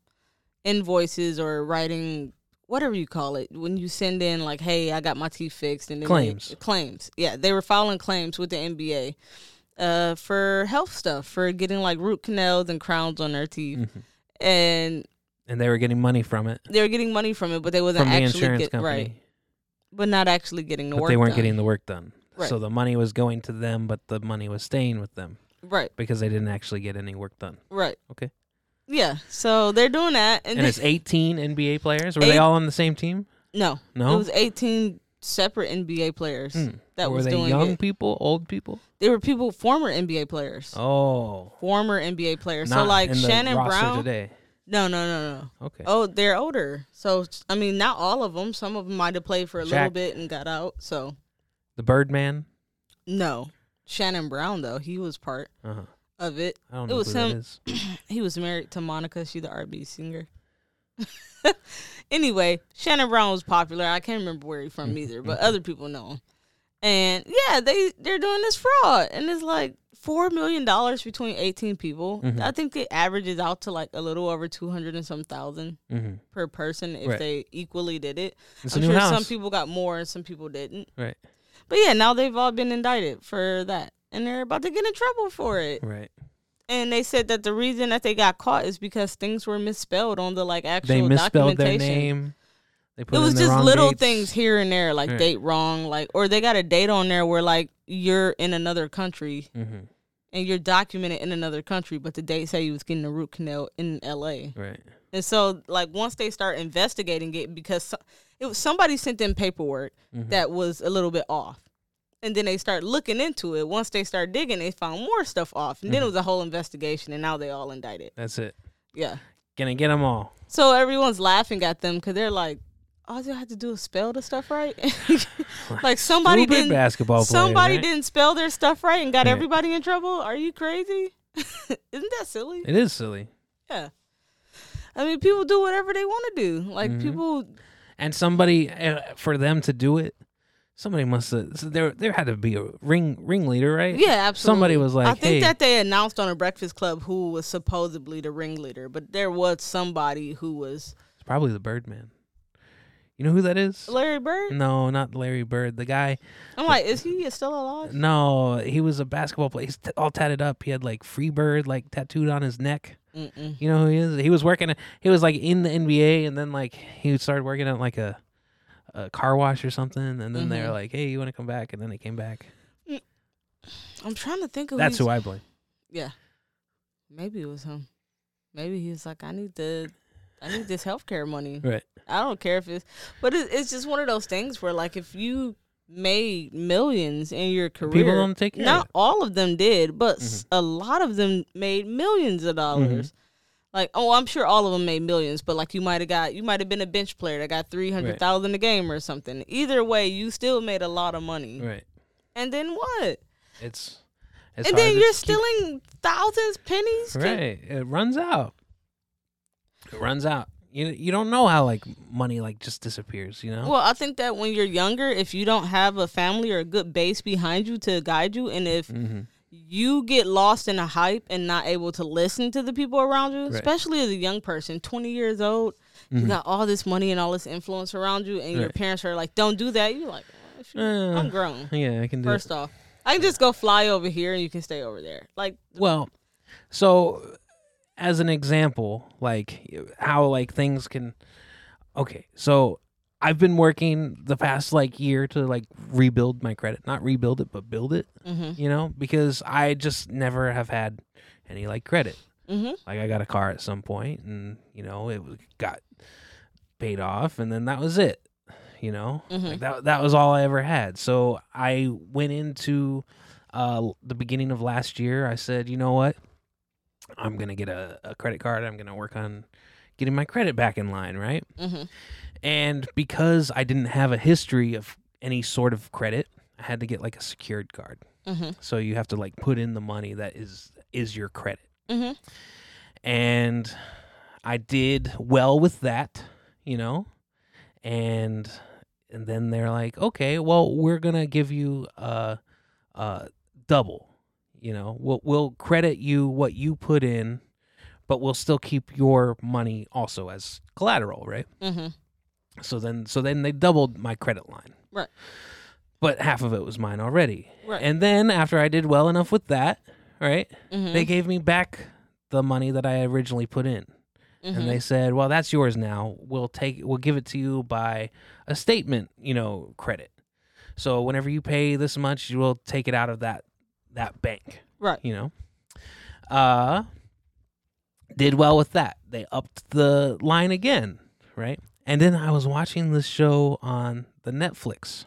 [SPEAKER 3] invoices or writing whatever you call it when you send in like hey I got my teeth fixed and then they-
[SPEAKER 2] Claims.
[SPEAKER 3] claims yeah they were filing claims with the NBA uh for health stuff for getting like root canals and crowns on their teeth
[SPEAKER 2] hmm
[SPEAKER 3] and
[SPEAKER 2] And they were getting money from it
[SPEAKER 3] they were getting money from it but they wasn't
[SPEAKER 2] from the
[SPEAKER 3] actually
[SPEAKER 2] insurance
[SPEAKER 3] get,
[SPEAKER 2] company,
[SPEAKER 3] right but not actually getting the
[SPEAKER 2] but
[SPEAKER 3] work
[SPEAKER 2] they weren't
[SPEAKER 3] done.
[SPEAKER 2] getting the work done.
[SPEAKER 3] Right.
[SPEAKER 2] So the money was going to them, but the money was staying with them
[SPEAKER 3] right
[SPEAKER 2] because they didn't actually get any work done.
[SPEAKER 3] right
[SPEAKER 2] Okay.
[SPEAKER 3] yeah so they're doing that and,
[SPEAKER 2] And it's 18 NBA players. Were
[SPEAKER 3] Eight-
[SPEAKER 2] they all on the same team?
[SPEAKER 3] no
[SPEAKER 2] No.
[SPEAKER 3] It was 18 separate NBA players
[SPEAKER 2] Hmm.
[SPEAKER 3] that
[SPEAKER 2] were
[SPEAKER 3] was
[SPEAKER 2] they
[SPEAKER 3] doing
[SPEAKER 2] young
[SPEAKER 3] it.
[SPEAKER 2] people, old people?
[SPEAKER 3] They were people, former NBA players.
[SPEAKER 2] Oh,
[SPEAKER 3] Former NBA players.
[SPEAKER 2] not
[SPEAKER 3] so like Shannon Brown.
[SPEAKER 2] today.
[SPEAKER 3] No, no, no, no.
[SPEAKER 2] Okay.
[SPEAKER 3] Oh, they're older. So I mean, not all of them. Some of them might have played for a little bit and got out. So
[SPEAKER 2] The Birdman.
[SPEAKER 3] no, Shannon Brown though he was part
[SPEAKER 2] Uh huh.
[SPEAKER 3] of it.
[SPEAKER 2] I don't
[SPEAKER 3] It
[SPEAKER 2] know
[SPEAKER 3] was him. He was married to Monica. She's the R&B singer. anyway, Shannon Brown was popular. I can't remember where he's from either, but other people know him. And yeah, they they're doing this fraud, and it's like four million dollars between eighteen people.
[SPEAKER 2] Mhm.
[SPEAKER 3] I think it averages out to like a little over two hundred and some thousand
[SPEAKER 2] hmm
[SPEAKER 3] per person if
[SPEAKER 2] Right.
[SPEAKER 3] they equally did it.
[SPEAKER 2] It's
[SPEAKER 3] I'm sure
[SPEAKER 2] house.
[SPEAKER 3] some people got more and some people didn't.
[SPEAKER 2] Right.
[SPEAKER 3] But yeah, now they've all been indicted for that, and they're about to get in trouble for it
[SPEAKER 2] Right.
[SPEAKER 3] and they said that the reason that they got caught is because things were misspelled on the like actual
[SPEAKER 2] They misspelled their
[SPEAKER 3] documentation.
[SPEAKER 2] name. They put
[SPEAKER 3] It was just little
[SPEAKER 2] dates.
[SPEAKER 3] things here and there, like
[SPEAKER 2] Right.
[SPEAKER 3] date wrong, like or they got a date on there where like you're in another country
[SPEAKER 2] Mhm.
[SPEAKER 3] and you're documented in another country, but the date say you was getting a root canal in L.A.
[SPEAKER 2] Right.
[SPEAKER 3] And so like once they start investigating it, because it was somebody sent them paperwork
[SPEAKER 2] Mhm.
[SPEAKER 3] that was a little bit off. And then they start looking into it. Once they start digging, they found more stuff off. And then
[SPEAKER 2] Mm-hmm.
[SPEAKER 3] it was a whole investigation, and now they all indicted.
[SPEAKER 2] That's it.
[SPEAKER 3] Yeah.
[SPEAKER 2] Gonna get them all.
[SPEAKER 3] So everyone's laughing at them because they're like, all you have to do is spell the stuff right. like somebody
[SPEAKER 2] Stupid
[SPEAKER 3] didn't
[SPEAKER 2] basketball players,
[SPEAKER 3] somebody
[SPEAKER 2] right?
[SPEAKER 3] didn't spell their stuff right and got
[SPEAKER 2] Right.
[SPEAKER 3] everybody in trouble. Are you crazy? Isn't that silly?
[SPEAKER 2] It is silly.
[SPEAKER 3] Yeah. I mean, people do whatever they want to do. Like
[SPEAKER 2] Mhm.
[SPEAKER 3] people,
[SPEAKER 2] And somebody uh, for them to do it, somebody must have. So there, there had to be a ring ringleader, right?
[SPEAKER 3] yeah, absolutely.
[SPEAKER 2] Somebody was like,
[SPEAKER 3] I think
[SPEAKER 2] "Hey."
[SPEAKER 3] that they announced on a Breakfast Club who was supposedly the ringleader, but there was somebody who was
[SPEAKER 2] It's probably the Birdman. You know who that is?
[SPEAKER 3] Larry Bird.
[SPEAKER 2] No, not Larry Bird. The guy.
[SPEAKER 3] I'm like, is he still alive?
[SPEAKER 2] No, he was a basketball player. He's t- all tatted up. He had like Free Bird like tattooed on his neck.
[SPEAKER 3] Mm-mm.
[SPEAKER 2] You know who he is? He was working. He was like in the NBA, and then like he started working at like a, a car wash or something. And then they're
[SPEAKER 3] Mhm.
[SPEAKER 2] like, "Hey, you want to come back?" And then he came back.
[SPEAKER 3] I'm trying to think of
[SPEAKER 2] That's
[SPEAKER 3] who
[SPEAKER 2] who I blame.
[SPEAKER 3] Yeah. Maybe it was him. Maybe he was like, I need to I need this healthcare money.
[SPEAKER 2] Right.
[SPEAKER 3] I don't care if it's, but it, it's just one of those things where like if you made millions in your career,
[SPEAKER 2] don't take care
[SPEAKER 3] not all of them did, but mm-hmm. a lot of them made millions of dollars. Mm-hmm. Like, oh, I'm sure all of them made millions, but like you might have got, you might have been a bench player that got three hundred thousand a game or something. Either way, you still made a lot of money.
[SPEAKER 2] Right.
[SPEAKER 3] And then what?
[SPEAKER 2] It's. it's
[SPEAKER 3] and then you're
[SPEAKER 2] keep-
[SPEAKER 3] stealing thousands, pennies.
[SPEAKER 2] Right. It runs out. It runs out. You you don't know how like money like just disappears. You know.
[SPEAKER 3] Well, I think that when you're younger, if you don't have a family or a good base behind you to guide you, and if
[SPEAKER 2] mm-hmm.
[SPEAKER 3] you get lost in a hype and not able to listen to the people around you,
[SPEAKER 2] Right.
[SPEAKER 3] especially as a young person, 20 years old, you got all this money and all this influence around you, and your
[SPEAKER 2] Mm-hmm.
[SPEAKER 3] Parents are like, don't do that. You're like, "Oh,
[SPEAKER 2] Uh,
[SPEAKER 3] I'm grown.
[SPEAKER 2] Yeah, I can do.
[SPEAKER 3] First off, I can just go fly over here and you can stay over there. Like,
[SPEAKER 2] Well, so as an example, like how like things can Okay, so I've been working the past like year to like rebuild my credit. Not rebuild it, but build it,
[SPEAKER 3] mm-hmm,
[SPEAKER 2] you know, because I just never have had any like credit.
[SPEAKER 3] mm-hmm,
[SPEAKER 2] Like I got a car at some point and, you know, it got paid off and then that was it. You know?
[SPEAKER 3] Mhm.
[SPEAKER 2] Like that that was all I ever had. So I went into uh the beginning of last year. I said, "You know what? I'm going to get a, a credit card. I'm going to work on getting my credit back in line, right?"
[SPEAKER 3] mm-hmm,
[SPEAKER 2] And because I didn't have a history of any sort of credit, I had to get like a secured card.
[SPEAKER 3] mm-hmm,
[SPEAKER 2] So you have to like put in the money that is is your credit
[SPEAKER 3] mm-hmm.
[SPEAKER 2] and I did well with that, you know, and and then they're like, okay, well, we're gonna give you a, a double, you know, we'll we'll credit you what you put in, but we'll still keep your money also as collateral, right?
[SPEAKER 3] mm-hmm.
[SPEAKER 2] So then, so then they doubled my credit line,
[SPEAKER 3] Right.
[SPEAKER 2] But half of it was mine already,
[SPEAKER 3] Right.
[SPEAKER 2] and then after I did well enough with that, right,
[SPEAKER 3] mm-hmm.
[SPEAKER 2] they gave me back the money that I originally put in
[SPEAKER 3] mm-hmm.
[SPEAKER 2] and they said, "Well, that's yours now. We'll take we'll give it to you by a statement, you know, credit. So whenever you pay this much, you will take it out of that that bank,
[SPEAKER 3] right.
[SPEAKER 2] you know." Uh did well with that. They upped the line again, right? And then I was watching this show on the Netflix,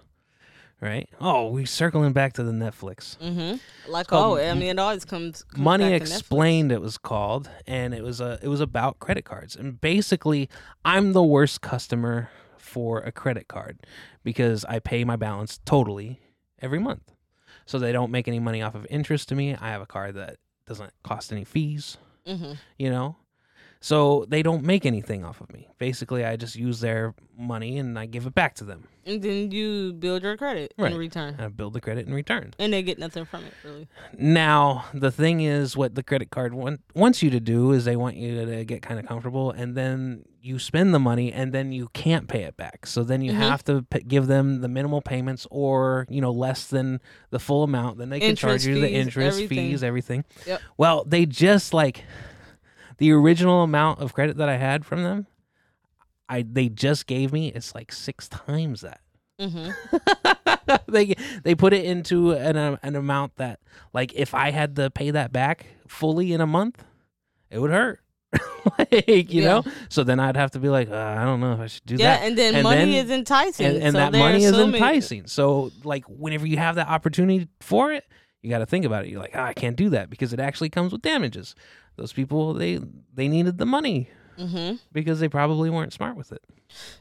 [SPEAKER 2] right? Oh, we circling back to the Netflix.
[SPEAKER 3] Mm-hmm. Like, oh, I mean, it always comes. comes
[SPEAKER 2] Money Explained it was called and it was a it was about credit cards. And basically, I'm the worst customer for a credit card because I pay my balance totally every month. So they don't make any money off of interest to me. I have a card that doesn't cost any fees,
[SPEAKER 3] Mm-hmm.
[SPEAKER 2] you know? So they don't make anything off of me. Basically, I just use their money and I give it back to them.
[SPEAKER 3] And then you build your credit
[SPEAKER 2] Right.
[SPEAKER 3] in return.
[SPEAKER 2] I build the credit in return.
[SPEAKER 3] And they get nothing from it, really.
[SPEAKER 2] Now, the thing is, what the credit card want, wants you to do is they want you to get kind of comfortable, and then you spend the money, and then you can't pay it back. So then you
[SPEAKER 3] Mhm.
[SPEAKER 2] have to p- give them the minimal payments, or you know, less than the full amount. Then they can charge
[SPEAKER 3] Interest
[SPEAKER 2] you the interest
[SPEAKER 3] everything.
[SPEAKER 2] fees, everything.
[SPEAKER 3] Yep.
[SPEAKER 2] Well, they just like the original amount of credit that I had from them. I they just gave me it's like six times that
[SPEAKER 3] Mm-hmm.
[SPEAKER 2] they they put it into an uh, an amount that like if I had to pay that back fully in a month, it would hurt. like you
[SPEAKER 3] Yeah.
[SPEAKER 2] know, so then I'd have to be like, uh, I don't know if I should do
[SPEAKER 3] Yeah,
[SPEAKER 2] that.
[SPEAKER 3] and then
[SPEAKER 2] And
[SPEAKER 3] money
[SPEAKER 2] then-
[SPEAKER 3] is enticing.
[SPEAKER 2] and, and
[SPEAKER 3] so
[SPEAKER 2] that money is enticing. So like whenever you have that opportunity for it, you got to think about it. You're like, "Ah, I can't do that because it actually comes with damages. Those people they they needed the money
[SPEAKER 3] Mhm.
[SPEAKER 2] because they probably weren't smart with it.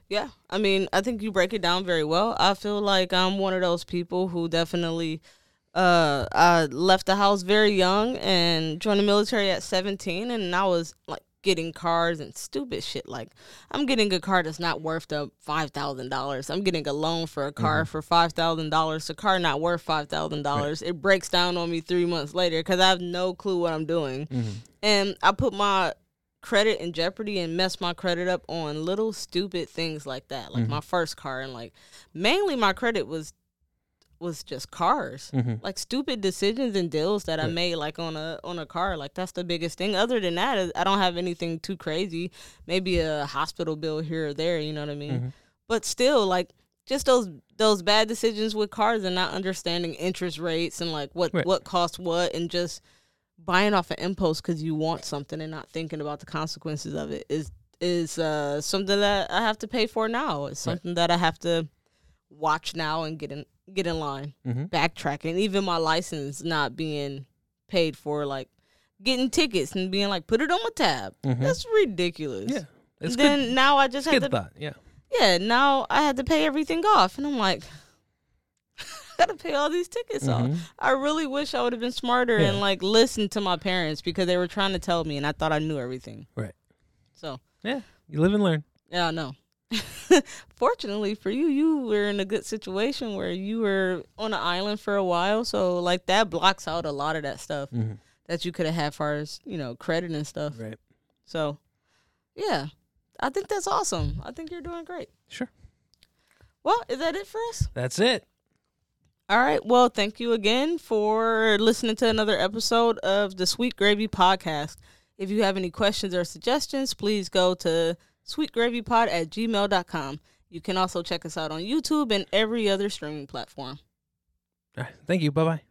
[SPEAKER 3] Yeah, I mean, I think you break it down very well. I feel like I'm one of those people who definitely uh I left the house very young and joined the military at 17 and I was like getting cars and stupid shit like I'm getting a car that's not worth the $5,000. I'm getting a loan for a car mm-hmm. for $5,000. The car not worth $5,000. It breaks down on me 3 months later cuz I have no clue what I'm doing. Mm-hmm. And I put my credit in jeopardy and mess my credit up on little stupid things like that. Like my mm-hmm. first car and like mainly my credit was was just cars.
[SPEAKER 2] Mhm.
[SPEAKER 3] Like stupid decisions and deals that I made like on a on a car. Like that's the biggest thing. Other than that, I don't have anything too crazy. Maybe a hospital bill here or there, you know what I mean?
[SPEAKER 2] Mhm.
[SPEAKER 3] But still like just those those bad decisions with cars and not understanding interest rates and like what
[SPEAKER 2] Right.
[SPEAKER 3] what costs what and just buying off an impulse because you want something and not thinking about the consequences of it is is uh, something that I have to pay for now. It's something that I have to watch now and get in get in line.
[SPEAKER 2] Mhm.
[SPEAKER 3] Backtracking, even my license not being paid for, like getting tickets and being like, put it on my tab.
[SPEAKER 2] Mhm.
[SPEAKER 3] That's ridiculous.
[SPEAKER 2] Yeah, it's
[SPEAKER 3] then
[SPEAKER 2] good.
[SPEAKER 3] now I just have to
[SPEAKER 2] thought. Yeah.
[SPEAKER 3] yeah, now I had to pay everything off. And I'm like, I gotta pay all these tickets off.
[SPEAKER 2] Mhm.
[SPEAKER 3] I really wish I would have been smarter
[SPEAKER 2] Yeah.
[SPEAKER 3] and like listened to my parents because they were trying to tell me and I thought I knew everything.
[SPEAKER 2] Right.
[SPEAKER 3] So,
[SPEAKER 2] Yeah. You live and learn.
[SPEAKER 3] yeah, I know. Fortunately for you, you were in a good situation where you were on an island for a while. So, like, that blocks out a lot of that stuff
[SPEAKER 2] Mhm.
[SPEAKER 3] that you could have had far as, you know, credit and stuff.
[SPEAKER 2] Right.
[SPEAKER 3] So, yeah, I think that's awesome. I think you're doing great.
[SPEAKER 2] Sure.
[SPEAKER 3] Well, is that it for us?
[SPEAKER 2] That's it.
[SPEAKER 3] All right. Well, thank you again for listening to another episode of the Sweet Gravy Podcast. If you have any questions or suggestions, please go to sweetgravypod at gmail.com. You can also check us out on YouTube and every other streaming platform.
[SPEAKER 2] All right. Thank you. Bye bye.